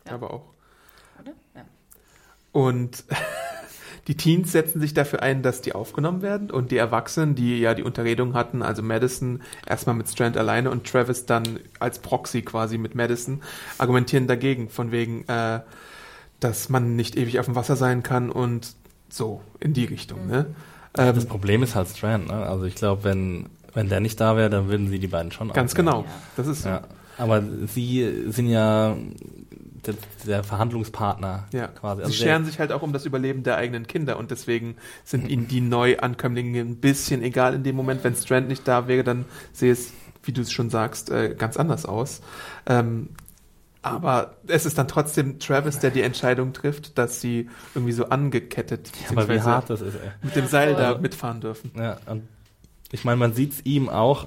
Ja. aber auch. Oder? Ja. Und [LAUGHS] die Teens setzen sich dafür ein, dass die aufgenommen werden und die Erwachsenen, die ja die Unterredung hatten, also Madison erstmal mit Strand alleine und Travis dann als Proxy quasi mit Madison, argumentieren dagegen, von wegen, äh, dass man nicht ewig auf dem Wasser sein kann und so in die Richtung. Ne? Ähm, Das Problem ist halt Strand, ne? Also ich glaube, wenn, wenn der nicht da wäre, dann würden sie die beiden schon ganz aufnehmen. genau. Das ist so. Ja. Aber sie sind ja der, der Verhandlungspartner Ja, quasi. sie Also scheren sich halt auch um das Überleben der eigenen Kinder und deswegen sind ihnen die Neuankömmlinge ein bisschen egal in dem Moment. Wenn Strand nicht da wäre, dann sehe es, wie du es schon sagst, äh, ganz anders aus. Aber es ist dann trotzdem Travis, der die Entscheidung trifft, dass sie irgendwie so angekettet aber wie hart das ist, ey. mit dem Seil da mitfahren dürfen. Ja, und ich meine, man sieht es ihm auch,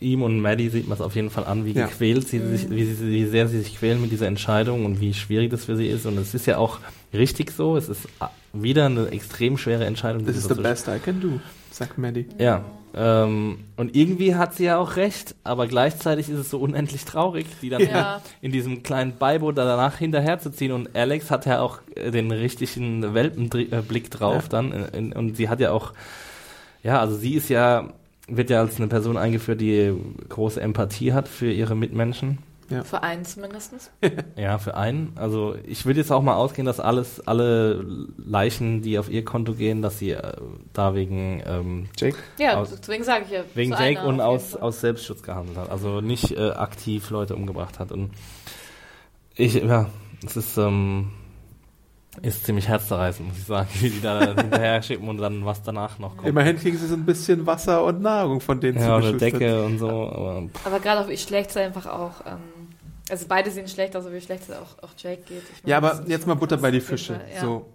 ihm und Maddie sieht man es auf jeden Fall an, wie Ja. gequält sie sich, wie, sie, wie sehr sie sich quälen mit dieser Entscheidung und wie schwierig das für sie ist. Und es ist ja auch richtig so. Es ist ah, wieder eine extrem schwere Entscheidung. This die is sie the best I can do, sagt Maddie. Ja. Ähm, und irgendwie hat sie ja auch recht, aber gleichzeitig ist es so unendlich traurig, die dann Ja. in diesem kleinen Beiboot danach hinterherzuziehen. Und Alex hat ja auch äh, den richtigen Welpenblick drauf Ja. dann. äh, in- Und sie hat ja auch, ja, also sie ist ja, wird ja als eine Person eingeführt, die große Empathie hat für ihre Mitmenschen. Für einen zumindest. [LAUGHS] Ja, für einen. Also ich würde jetzt auch mal ausgehen, dass alles, alle Leichen, die auf ihr Konto gehen, dass sie äh, da wegen ähm, Jake? Ja, Aus- deswegen sage ich ja. Wegen Jake und auf aus, aus Selbstschutz gehandelt hat. Also nicht äh, aktiv Leute umgebracht hat. Und ich, ja, es ist, ähm, ist ziemlich herzzerreißend, muss ich sagen, wie die da [LAUGHS] hinterher schicken und dann was danach noch kommt. Immerhin kriegen sie so ein bisschen Wasser und Nahrung von denen ja, eine zugeschustert. Decke und so. Aber, Aber gerade auch wie schlecht es einfach auch. Ähm, also beide sehen schlecht aus, aber wie schlecht es auch, auch Jake geht. Ich meine, Ja, aber jetzt mal Butter bei die Fische. Ja. So,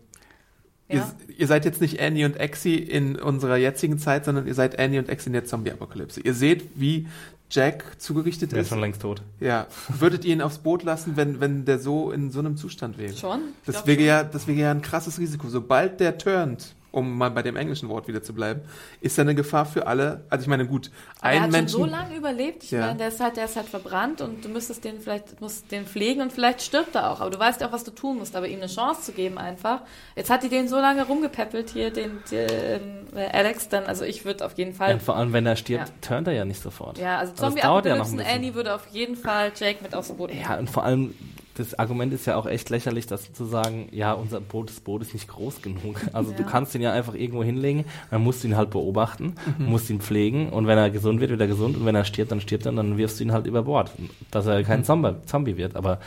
Ja. Ihr, ihr seid jetzt nicht Annie und Exi in unserer jetzigen Zeit, sondern ihr seid Annie und Exi in der Zombie-Apokalypse. Ihr seht, wie Jack zugerichtet der ist ist. schon längst tot. Ja. Würdet ihr ihn aufs Boot lassen, wenn, wenn der so in so einem Zustand wäre? Schon? Ich Das wäre schon. ja, das wäre ja ein krasses Risiko. Sobald der turnt, um mal bei dem englischen Wort wieder zu bleiben, ist da eine Gefahr für alle. Also ich meine, gut, Aber er ein hat Menschen. schon so lange überlebt. Ich Ja. meine, der ist halt, der ist halt verbrannt und du müsstest den vielleicht, musst den pflegen und vielleicht stirbt er auch. Aber du weißt ja auch, was du tun musst. Aber ihm eine Chance zu geben einfach. Jetzt hat die den so lange rumgepäppelt hier, den, den äh, Alex. Dann, also ich würde auf jeden Ja, Fall. und vor allem, wenn er stirbt, Ja. turnt er ja nicht sofort. Ja, also Zombie dauert ja noch ein Apokalypsen bisschen. Annie würde auf jeden Fall Jake mit aufs Boot nehmen. Ja, und vor allem, das Argument ist ja auch echt lächerlich, das zu sagen, ja, unser Boot, das Boot ist nicht groß genug. [LAUGHS] Also du Ja. kannst ihn ja einfach irgendwo hinlegen, dann musst du ihn halt beobachten, musst ihn pflegen und wenn er gesund wird, wird er gesund und wenn er stirbt, dann stirbt er und dann wirfst du ihn halt über Bord, dass er kein Zombie, Zombie wird. Aber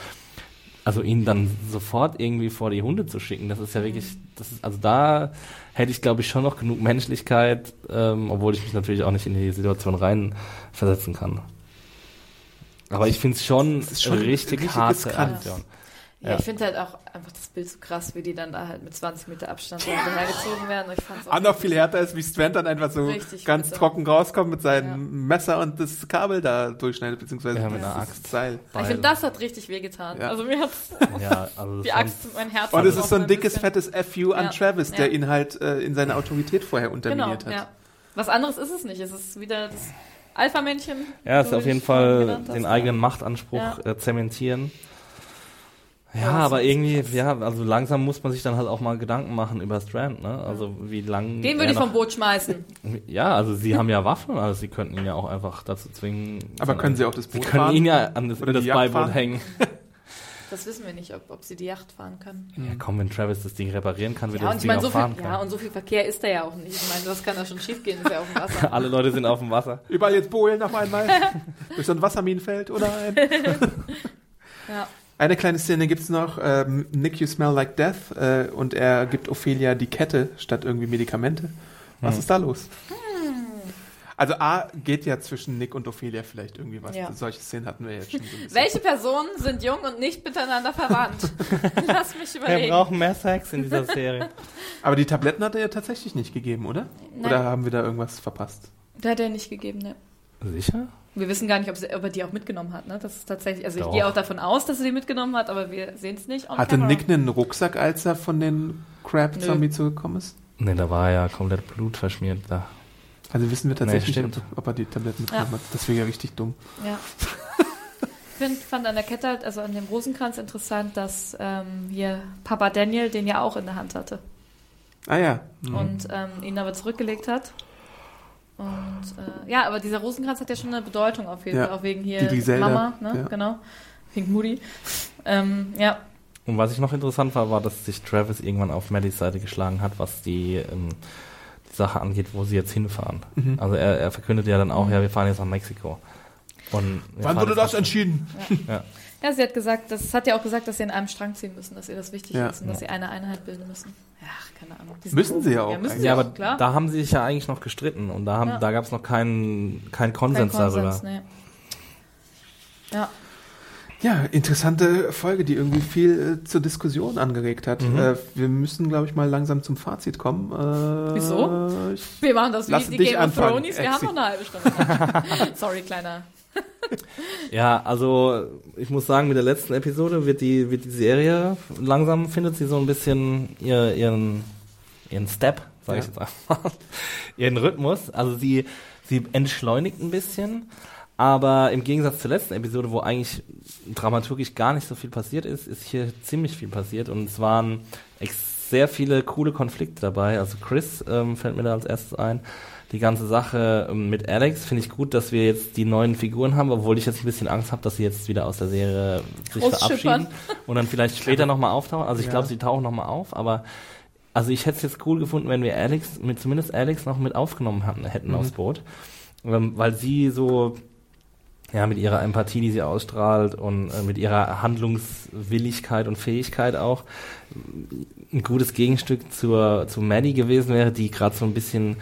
also ihn dann sofort irgendwie vor die Hunde zu schicken, das ist ja wirklich, das ist, also da hätte ich glaube ich schon noch genug Menschlichkeit, ähm, obwohl ich mich natürlich auch nicht in die Situation reinversetzen kann. Aber ich finde es schon, schon richtig. Aktion. Ja, Ja. ich finde halt auch einfach das Bild so krass, wie die dann da halt mit 20 Meter Abstand ja. hinterhergezogen werden. Und Ich fand's auch auch noch viel härter ist, wie Strand dann einfach so Richtig ganz bitter. trocken rauskommt mit seinem Ja. Messer und das Kabel da durchschneidet, beziehungsweise Ja, mit einer Axt. Seil. Ich finde, das hat richtig wehgetan. Ja. Also mir hat [LAUGHS] Ja, also die Axt mein Herz Und es ist so ein ein dickes, bisschen. fettes FU an Ja. Travis, der Ja. ihn halt äh, in seiner Autorität vorher Genau, unterminiert hat. ja. Was anderes ist es nicht. Es ist wieder das Alpha-Männchen. Ja, ist so auf jeden Fall den eigenen Machtanspruch Ja. äh, zementieren. Ja, Ja, aber irgendwie, krass. ja, also langsam muss man sich dann halt auch mal Gedanken machen über Strand, ne? Also wie lang. Den würde ich vom Boot schmeißen. [LAUGHS] Ja, also sie haben ja Waffen, also sie könnten ihn ja auch einfach dazu zwingen. Aber können sie auch das Sie Boot können fahren? ihn ja an das, das Beiboot fahren? hängen. [LAUGHS] Das wissen wir nicht, ob, ob sie die Yacht fahren können. Ja, komm, wenn Travis das Ding reparieren kann, wird Ja, er das Ding meine, so viel, fahren können. ja, und so viel Verkehr ist da ja auch nicht. Ich meine, was kann da schon schief gehen? Ist ja auf dem Wasser. [LAUGHS] Alle Leute sind auf dem Wasser. Überall jetzt Bohlen auf einmal. [LAUGHS] Durch so ein Wasserminenfeld oder ein. [LAUGHS] Ja. Eine kleine Szene gibt's noch. Ähm, Nick, you smell like death. Äh, und er gibt Ophelia die Kette statt irgendwie Medikamente. Was Hm. ist da los? Also A geht ja zwischen Nick und Ophelia vielleicht irgendwie was. Ja. Solche Szenen hatten wir jetzt schon so. Welche Personen sind jung und nicht miteinander verwandt? [LAUGHS] Lass mich Wir überlegen. brauchen mehr Sex in dieser Serie. [LAUGHS] Aber die Tabletten hat er ja tatsächlich nicht gegeben, oder? Nein. Oder haben wir da irgendwas verpasst? Der hat er nicht gegeben, ne. Sicher? Wir wissen gar nicht, ob, sie, ob er die auch mitgenommen hat, ne? Das ist tatsächlich, also ich Doch. gehe auch davon aus, dass er die mitgenommen hat, aber wir sehen es nicht. Hatte camera. Nick einen Rucksack, als er von den Crab-Zombie zurückgekommen ist? Ne, da war ja komplett Blut verschmiert da. Also wissen wir tatsächlich Nee, ob, ob er die Tabletten mitgenommen Ja. hat. Das wäre ja richtig dumm. Ja. [LAUGHS] Ich find, fand an der Kette, halt, also an dem Rosenkranz interessant, dass ähm, hier Papa Daniel den ja auch in der Hand hatte. Ah ja. und ähm, ihn aber zurückgelegt hat. Und äh, ja, aber dieser Rosenkranz hat ja schon eine Bedeutung auf jeden Ja. Fall, auch wegen hier Die Griselda, Mama, ne? ja. Genau. Wegen Moody. Ähm, ja, Und was ich noch interessant war, war, dass sich Travis irgendwann auf Maddys Seite geschlagen hat, was die, ähm, die Sache angeht, wo sie jetzt hinfahren. Mhm. Also er, er verkündet ja dann auch, ja, wir fahren jetzt nach Mexiko. Und Wann wurde das entschieden? [LAUGHS] Ja, sie hat gesagt, das hat ja auch gesagt, dass sie in einem Strang ziehen müssen, dass ihr das wichtig Ja. ist und dass sie eine Einheit bilden müssen. Ja, keine Ahnung. Die sind Müssen sie ja auch Ja, müssen sie Ja, auch, aber klar. da haben sie sich ja eigentlich noch gestritten und da, haben, Ja. da gab es noch keinen Kein Konsens, Konsens, darüber. nee. Ja, Ja, interessante Folge, die irgendwie viel äh, zur Diskussion angeregt hat. Mhm. Äh, wir müssen, glaube ich, mal langsam zum Fazit kommen. Äh, Wieso? Ich, wir machen das wie die Game of Thrones. Wir Exi. haben noch eine halbe Stunde. [LAUGHS] Sorry, kleiner. Ja, also ich muss sagen, mit der letzten Episode wird die, wird die Serie langsam findet sie so ein bisschen ihr, ihren, ihren Step, sage ich Ja. jetzt einfach, [LAUGHS] ihren Rhythmus. Also sie, sie entschleunigt ein bisschen, aber im Gegensatz zur letzten Episode, wo eigentlich dramaturgisch gar nicht so viel passiert ist, ist hier ziemlich viel passiert und es waren sehr viele coole Konflikte dabei. Also Chris ähm, fällt mir da als erstes ein. Die ganze Sache ähm, mit Alex finde ich gut, dass wir jetzt die neuen Figuren haben, obwohl ich jetzt ein bisschen Angst habe, dass sie jetzt wieder aus der Serie sich verabschieden und dann vielleicht [LAUGHS] später nochmal auftauchen. Also ich Ja. glaube, sie tauchen nochmal auf, aber also ich hätte es jetzt cool gefunden, wenn wir Alex, mit zumindest Alex noch mit aufgenommen hatten, hätten Mhm. aufs Boot. Ähm, weil sie so, ja, mit ihrer Empathie, die sie ausstrahlt und äh, mit ihrer Handlungswilligkeit und Fähigkeit auch ein gutes Gegenstück zur, zu Maddie gewesen wäre, die gerade so ein bisschen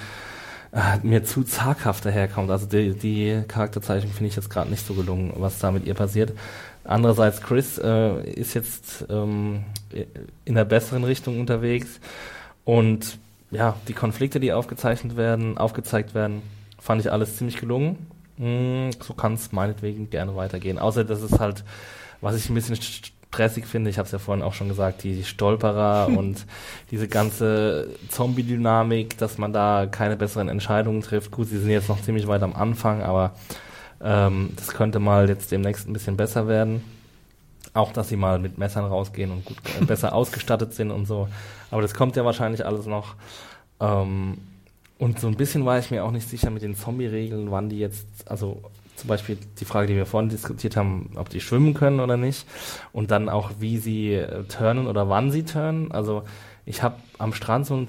äh, mir zu zaghaft daherkommt. Also die, die Charakterzeichnung finde ich jetzt gerade nicht so gelungen, was da mit ihr passiert. Andererseits Chris äh, ist jetzt ähm, in der besseren Richtung unterwegs und ja, die Konflikte, die aufgezeichnet werden, aufgezeigt werden, fand ich alles ziemlich gelungen. Mm, so kann es meinetwegen gerne weitergehen. Außer das ist halt, was ich ein bisschen stressig finde, ich habe es ja vorhin auch schon gesagt, die Stolperer [LAUGHS] und diese ganze Zombie-Dynamik, dass man da keine besseren Entscheidungen trifft. Gut, sie sind jetzt noch ziemlich weit am Anfang, aber ähm, das könnte mal jetzt demnächst ein bisschen besser werden. Auch, dass sie mal mit Messern rausgehen und gut äh, besser [LAUGHS] ausgestattet sind und so. Aber das kommt ja wahrscheinlich alles noch. Ähm, und so ein bisschen war ich mir auch nicht sicher mit den Zombie-Regeln, wann die jetzt, also zum Beispiel die Frage, die wir vorhin diskutiert haben, ob die schwimmen können oder nicht. Und dann auch, wie sie äh, turnen oder wann sie turnen. Also ich habe am Strand so ein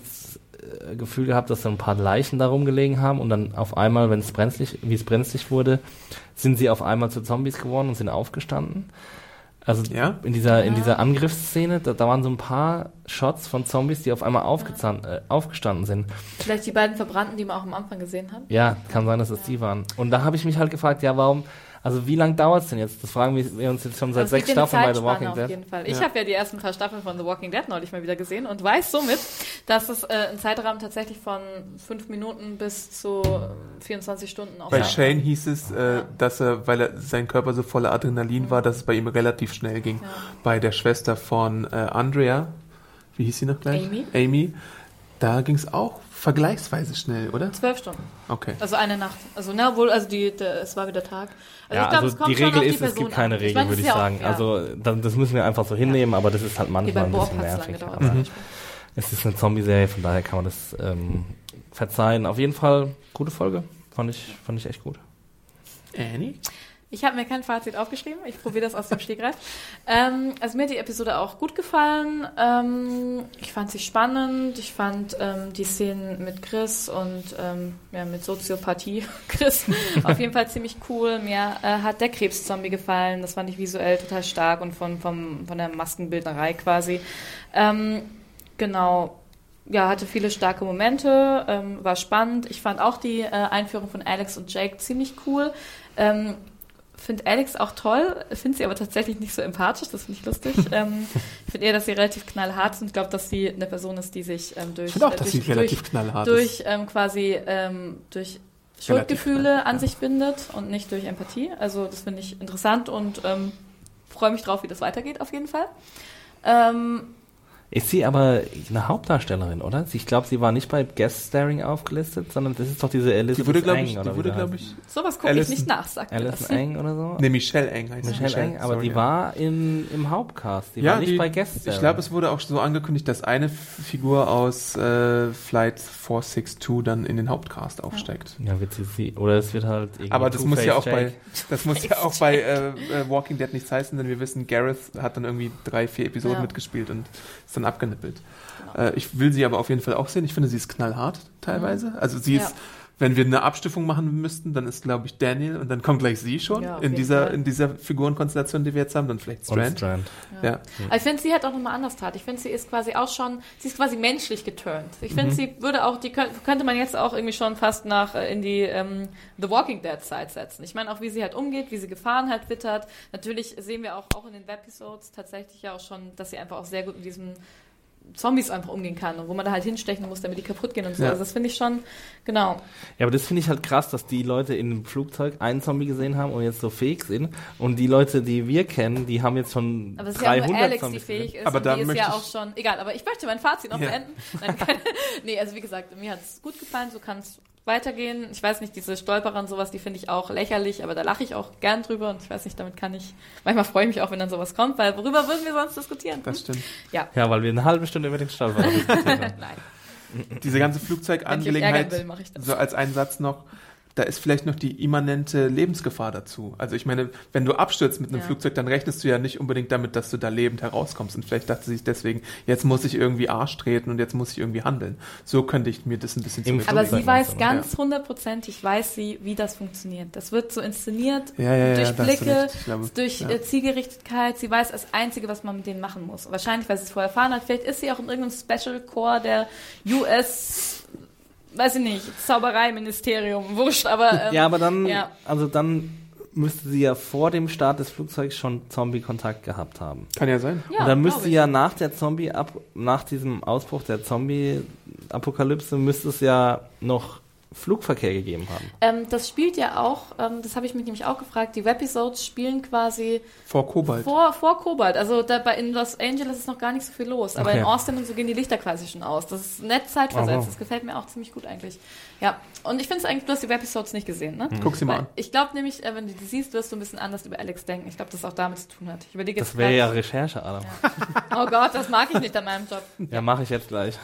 äh, Gefühl gehabt, dass so ein paar Leichen da rumgelegen haben und dann auf einmal, wenn es brenzlig, wie es brenzlig wurde, sind sie auf einmal zu Zombies geworden und sind aufgestanden. Also Ja? in dieser in dieser Angriffsszene, da, da waren so ein paar Shots von Zombies, die auf einmal äh, aufgestanden sind. Vielleicht die beiden Verbrannten, die wir auch am Anfang gesehen haben. Ja, kann sein, dass es die waren. Und da habe ich mich halt gefragt, ja, warum, also wie lange dauert es denn jetzt? Das fragen wir, uns jetzt schon seit Also sechs Staffeln bei The Walking auf Dead. jeden Fall. Ich Ja. habe ja die ersten paar Staffeln von The Walking Dead neulich mal wieder gesehen und weiß somit, dass es äh, einen Zeitraum tatsächlich von fünf Minuten bis zu äh, 24 Stunden auch Bei. Shane hieß es, äh, dass er, weil er, sein Körper so voller Adrenalin war, dass es bei ihm relativ schnell ging. Ja. Bei der Schwester von äh, Andrea, wie hieß sie noch gleich? Amy. Amy. Da ging es auch vergleichsweise schnell, oder? Zwölf Stunden. Okay. Also eine Nacht. Also, na wohl, also die, der, es war wieder Tag. Also ja, ich glaub, also es kommt die schon Regel auf die ist, es gibt keine an. Regel, würde ich ist auch- sagen. ja. Also dann, das müssen wir einfach so hinnehmen, aber das ist halt manchmal ein bisschen nervig. gedauert Beispiel. es ist eine Zombie-Serie, von daher kann man das ähm, verzeihen. Auf jeden Fall gute Folge. Fand ich, fand ich echt gut. Annie? Ich habe mir kein Fazit aufgeschrieben. Ich probiere das aus dem Stegreif. Ähm, also mir hat die Episode auch gut gefallen. Ähm, ich fand sie spannend. Ich fand ähm, die Szenen mit Chris und ähm, ja, mit Soziopathie [LAUGHS] Chris auf jeden Fall ziemlich cool. Mir äh, hat der Krebszombie gefallen. Das fand ich visuell total stark und von, vom, von der Maskenbildnerei quasi. Ähm, genau. Ja, hatte viele starke Momente, ähm, war spannend. Ich fand auch die äh, Einführung von Alex und Jake ziemlich cool. Ähm, finde Alex auch toll, finde sie aber tatsächlich nicht so empathisch, das finde ich lustig. [LAUGHS] ähm, ich finde eher, dass sie relativ knallhart sind. Ich glaube, dass sie eine Person ist, die sich ähm, durch, Ich auch, äh, dass durch, sie relativ durch, knallhart ist. durch ähm, quasi ähm, durch Schuldgefühle an ja. sich bindet und nicht durch Empathie. Also das finde ich interessant und ähm, freue mich drauf, wie das weitergeht auf jeden Fall. Ähm, Ist sie aber eine Hauptdarstellerin, oder? Ich glaube, sie war nicht bei Guest Starring aufgelistet, sondern das ist doch diese glaube Eng, ich, oder die wurde, sie glaube ich, Sowas gucke ich nicht nach, sagt Alison das. Eng oder so? ne, Michelle Eng heißt sie. Michelle Eng, aber sorry, die ja. war in, im Hauptcast, die ja, war nicht die, bei Guest Ich Starring. glaube, es wurde auch so angekündigt, dass eine Figur aus äh, Flight 462 dann in den Hauptcast aufsteigt. Ja, wird sie, sie, oder es wird halt irgendwie Aber das muss ja auch bei, das muss ja auch bei äh, äh, Walking Dead nichts heißen, denn wir wissen, Gareth hat dann irgendwie drei, vier Episoden Ja. mitgespielt und ist dann abgenippelt. Genau. Äh, ich will sie aber auf jeden Fall auch sehen. Ich finde, sie ist knallhart teilweise. Also sie ist, Ja. Wenn wir eine Abstimmung machen müssten, dann ist, glaube ich, Daniel und dann kommt gleich sie schon Ja, in dieser, Fall. in dieser Figurenkonstellation, die wir jetzt haben, dann vielleicht Und Strand. Strand. Ja. Aber ich finde, sie hat auch nochmal anders tat. Ich finde, sie ist quasi auch schon, sie ist quasi menschlich geturnt. Ich finde, sie würde auch, die könnt, könnte man jetzt auch irgendwie schon fast nach äh, in die ähm, The Walking Dead Zeit setzen. Ich meine auch, wie sie halt umgeht, wie sie Gefahren halt wittert. Natürlich sehen wir auch, auch in den Webisodes tatsächlich ja auch schon, dass sie einfach auch sehr gut mit diesen Zombies einfach umgehen kann und wo man da halt hinstechen muss, damit die kaputt gehen und so. Ja. Also das finde ich schon, genau. Ja, aber das finde ich halt krass, dass die Leute in dem Flugzeug einen Zombie gesehen haben und jetzt so fähig sind. Und die Leute, die wir kennen, die haben jetzt schon Aber es ist ja 300 nur Alex, die Zombies fähig gesehen. ist Aber und da die ist möchte ja ich- auch schon, egal, aber ich möchte mein Fazit noch Ja. beenden. Nein, [LAUGHS] keine, nee, also wie gesagt, mir hat es gut gefallen, so kann es weitergehen. Ich weiß nicht, diese Stolperer und sowas, die finde ich auch lächerlich, aber da lache ich auch gern drüber und ich weiß nicht, damit kann ich, manchmal freue ich mich auch, wenn dann sowas kommt, weil worüber würden wir sonst diskutieren? Das stimmt. Ja. Ja, weil wir eine halbe Stunde über den Stolperer [LAUGHS] diskutiert haben. Nein, Diese ganze Flugzeugangelegenheit, will, mache ich das. so als einen Satz noch, da ist vielleicht noch die immanente Lebensgefahr dazu. Also ich meine, wenn du abstürzt mit einem Ja. Flugzeug, dann rechnest du ja nicht unbedingt damit, dass du da lebend herauskommst. Und vielleicht dachte sie sich deswegen, jetzt muss ich irgendwie Arsch treten und jetzt muss ich irgendwie handeln. So könnte ich mir das ein bisschen zurück- Aber sie weiß ganz hundertprozentig, weiß sie, wie das funktioniert. Das wird so inszeniert, Ja, ja, ja, durch Blicke, durch ja. äh, Zielgerichtetkeit. Sie weiß das Einzige, was man mit denen machen muss. Wahrscheinlich, weil sie es vorher erfahren hat. Vielleicht ist sie auch in irgendeinem Special Corps der US, weiß ich nicht, Zaubereiministerium, wurscht, aber ähm, Ja, aber dann, Ja. also dann müsste sie ja vor dem Start des Flugzeugs schon Zombie-Kontakt gehabt haben. Kann ja sein. ja, und dann müsste sie ja nach der Zombie ab nach diesem Ausbruch der Zombie-Apokalypse müsste es ja noch Flugverkehr gegeben haben. Ähm, das spielt ja auch, ähm, das habe ich mich nämlich auch gefragt, die Webisodes spielen quasi Vor Kobalt. vor, vor Kobalt. Also da bei, in Los Angeles ist noch gar nicht so viel los. Aber Okay. in Austin und so gehen die Lichter quasi schon aus. Das ist nett zeitversetzt. Das gefällt mir auch ziemlich gut eigentlich. Ja, und ich finde es eigentlich, du hast die Webisodes nicht gesehen, ne? Guck sie mal Weil an. Ich glaube nämlich, äh, wenn du die siehst, wirst du ein bisschen anders über Alex denken. Ich glaube, das auch damit zu tun hat. Ich überlege jetzt Das wäre ja Recherche, Adam. Oh Gott, das mag ich nicht an meinem Job. Ja, mache ich jetzt gleich.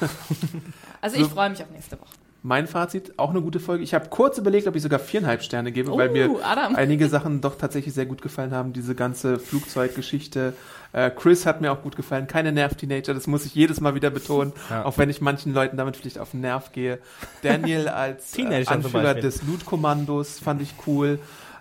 Also ich freue mich auf nächste Woche. Mein Fazit, auch eine gute Folge. Ich habe kurz überlegt, ob ich sogar viereinhalb Sterne gebe, weil mir Uh, Adam. einige Sachen doch tatsächlich sehr gut gefallen haben. Diese ganze Flugzeuggeschichte. Äh, Chris hat mir auch gut gefallen. Keine Nerv-Teenager, das muss ich jedes Mal wieder betonen, Ja. auch wenn ich manchen Leuten damit vielleicht auf den Nerv gehe. Daniel als äh, Anführer des Loot-Kommandos fand ich cool.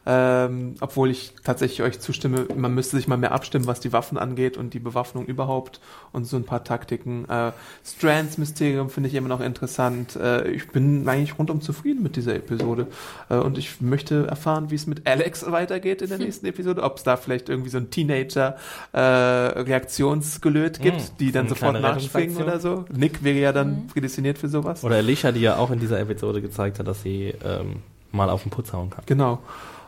Ähm, obwohl ich tatsächlich euch zustimme, man müsste sich mal mehr abstimmen, was die Waffen angeht und die Bewaffnung überhaupt und so ein paar Taktiken. Äh, Strands Mysterium finde ich immer noch interessant. Äh, ich bin eigentlich rundum zufrieden mit dieser Episode äh, und ich möchte erfahren, wie es mit Alex weitergeht in der [LAUGHS] nächsten Episode, ob es da vielleicht irgendwie so ein Teenager äh, Reaktionsgelöt gibt, Hm, die dann eine sofort nachspringen oder so. Nick wäre ja dann Mhm. prädestiniert für sowas. Oder Alicia, die ja auch in dieser Episode gezeigt hat, dass sie ähm, mal auf den Putz hauen kann. Genau.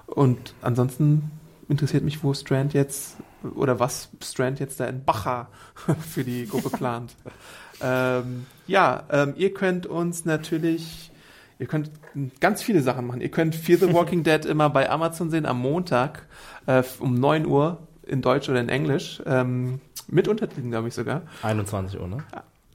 Und ansonsten interessiert mich, wo Strand jetzt oder was Strand jetzt da in Bacha [LAUGHS] für die Gruppe plant. [LAUGHS] ähm, ja, ähm, ihr könnt uns natürlich, ihr könnt ganz viele Sachen machen. Ihr könnt Fear the Walking Dead [LAUGHS] immer bei Amazon sehen am Montag äh, um 9 Uhr in Deutsch oder in Englisch. Ähm, mit Untertiteln, glaube ich sogar. 21 Uhr, ne?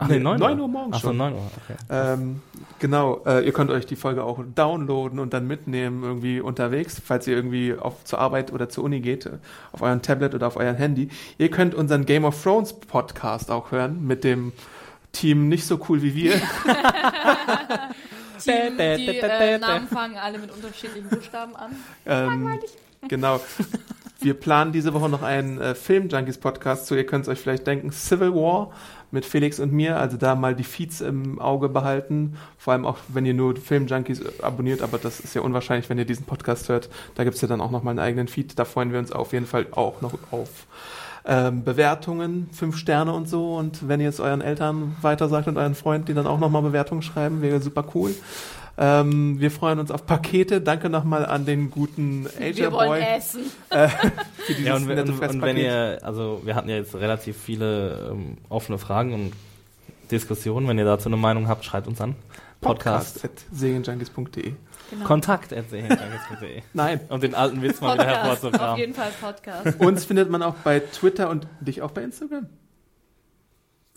Ach Nee, nee, 9 9 Uhr morgens Ach so, schon. 9 Uhr, okay. Ähm, genau, äh, ihr könnt euch die Folge auch downloaden und dann mitnehmen irgendwie unterwegs, falls ihr irgendwie auf, zur Arbeit oder zur Uni geht, äh, auf euren Tablet oder auf euren Handy. Ihr könnt unseren Game of Thrones Podcast auch hören mit dem Team nicht so cool wie wir. [LAUGHS] [LAUGHS] Team, die äh, Namen fangen alle mit unterschiedlichen Buchstaben an. Ähm, genau. Wir planen diese Woche noch einen äh, Film-Junkies-Podcast, so ihr könnt es euch vielleicht denken, Civil War mit Felix und mir, also da mal die Feeds im Auge behalten, vor allem auch, wenn ihr nur Film-Junkies äh, abonniert, aber das ist ja unwahrscheinlich, wenn ihr diesen Podcast hört, da gibt's ja dann auch noch mal einen eigenen Feed, da freuen wir uns auf jeden Fall auch noch auf ähm, Bewertungen, fünf Sterne und so. Und wenn ihr es euren Eltern weitersagt und euren Freunden, die dann auch noch mal Bewertungen schreiben, wäre super cool. Ähm, wir freuen uns auf Pakete. Danke nochmal an den guten Asia Wir wollen essen. [LAUGHS] für dieses Ja, und, nette und, und wenn ihr, also wir hatten ja jetzt relativ viele ähm, offene Fragen und Diskussionen. Wenn ihr dazu eine Meinung habt, schreibt uns an. Podcast. Podcast at serienjunkies.de. Genau. Kontakt. [LAUGHS] Nein, Um den alten Witz mal wieder Podcast. Auf hervorzukramen. jeden Fall Podcast. uns findet man auch bei Twitter und dich auch bei Instagram.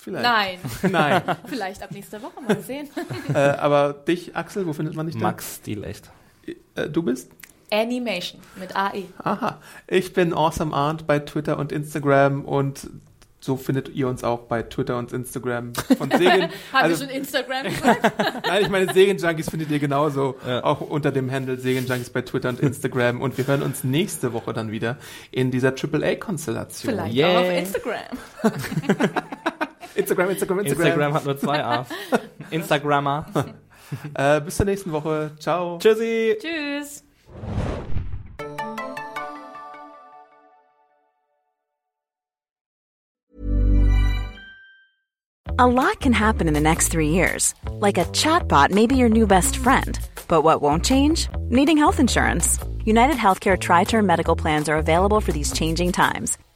Vielleicht. Nein, [LAUGHS] Nein. [LAUGHS] vielleicht ab nächster Woche mal sehen. äh, aber dich, Axel, wo findet man dich denn? Max Stilecht. Äh, du bist? Animation mit. AE. Aha. Ich bin Awesome Arndt bei Twitter und Instagram und so findet ihr uns auch bei Twitter und Instagram von [LAUGHS] Serien. Haben also, wir schon Instagram gesagt? nein, ich meine, Serienjunkies findet ihr genauso. Ja. Auch unter dem Handle Serienjunkies bei Twitter und Instagram. Und wir hören uns nächste Woche dann wieder in dieser AAA-Konstellation. Vielleicht Yeah. auch auf Instagram. Instagram, Instagram, Instagram. Instagram hat nur zwei A's. [LAUGHS] Instagrammer. Äh, bis zur nächsten Woche. Ciao. Tschüssi. Tschüss. A lot can happen in the next three years. Like a chatbot may be your new best friend. But what won't change? Needing health insurance. United Healthcare Tri Term Medical Plans are available for these changing times.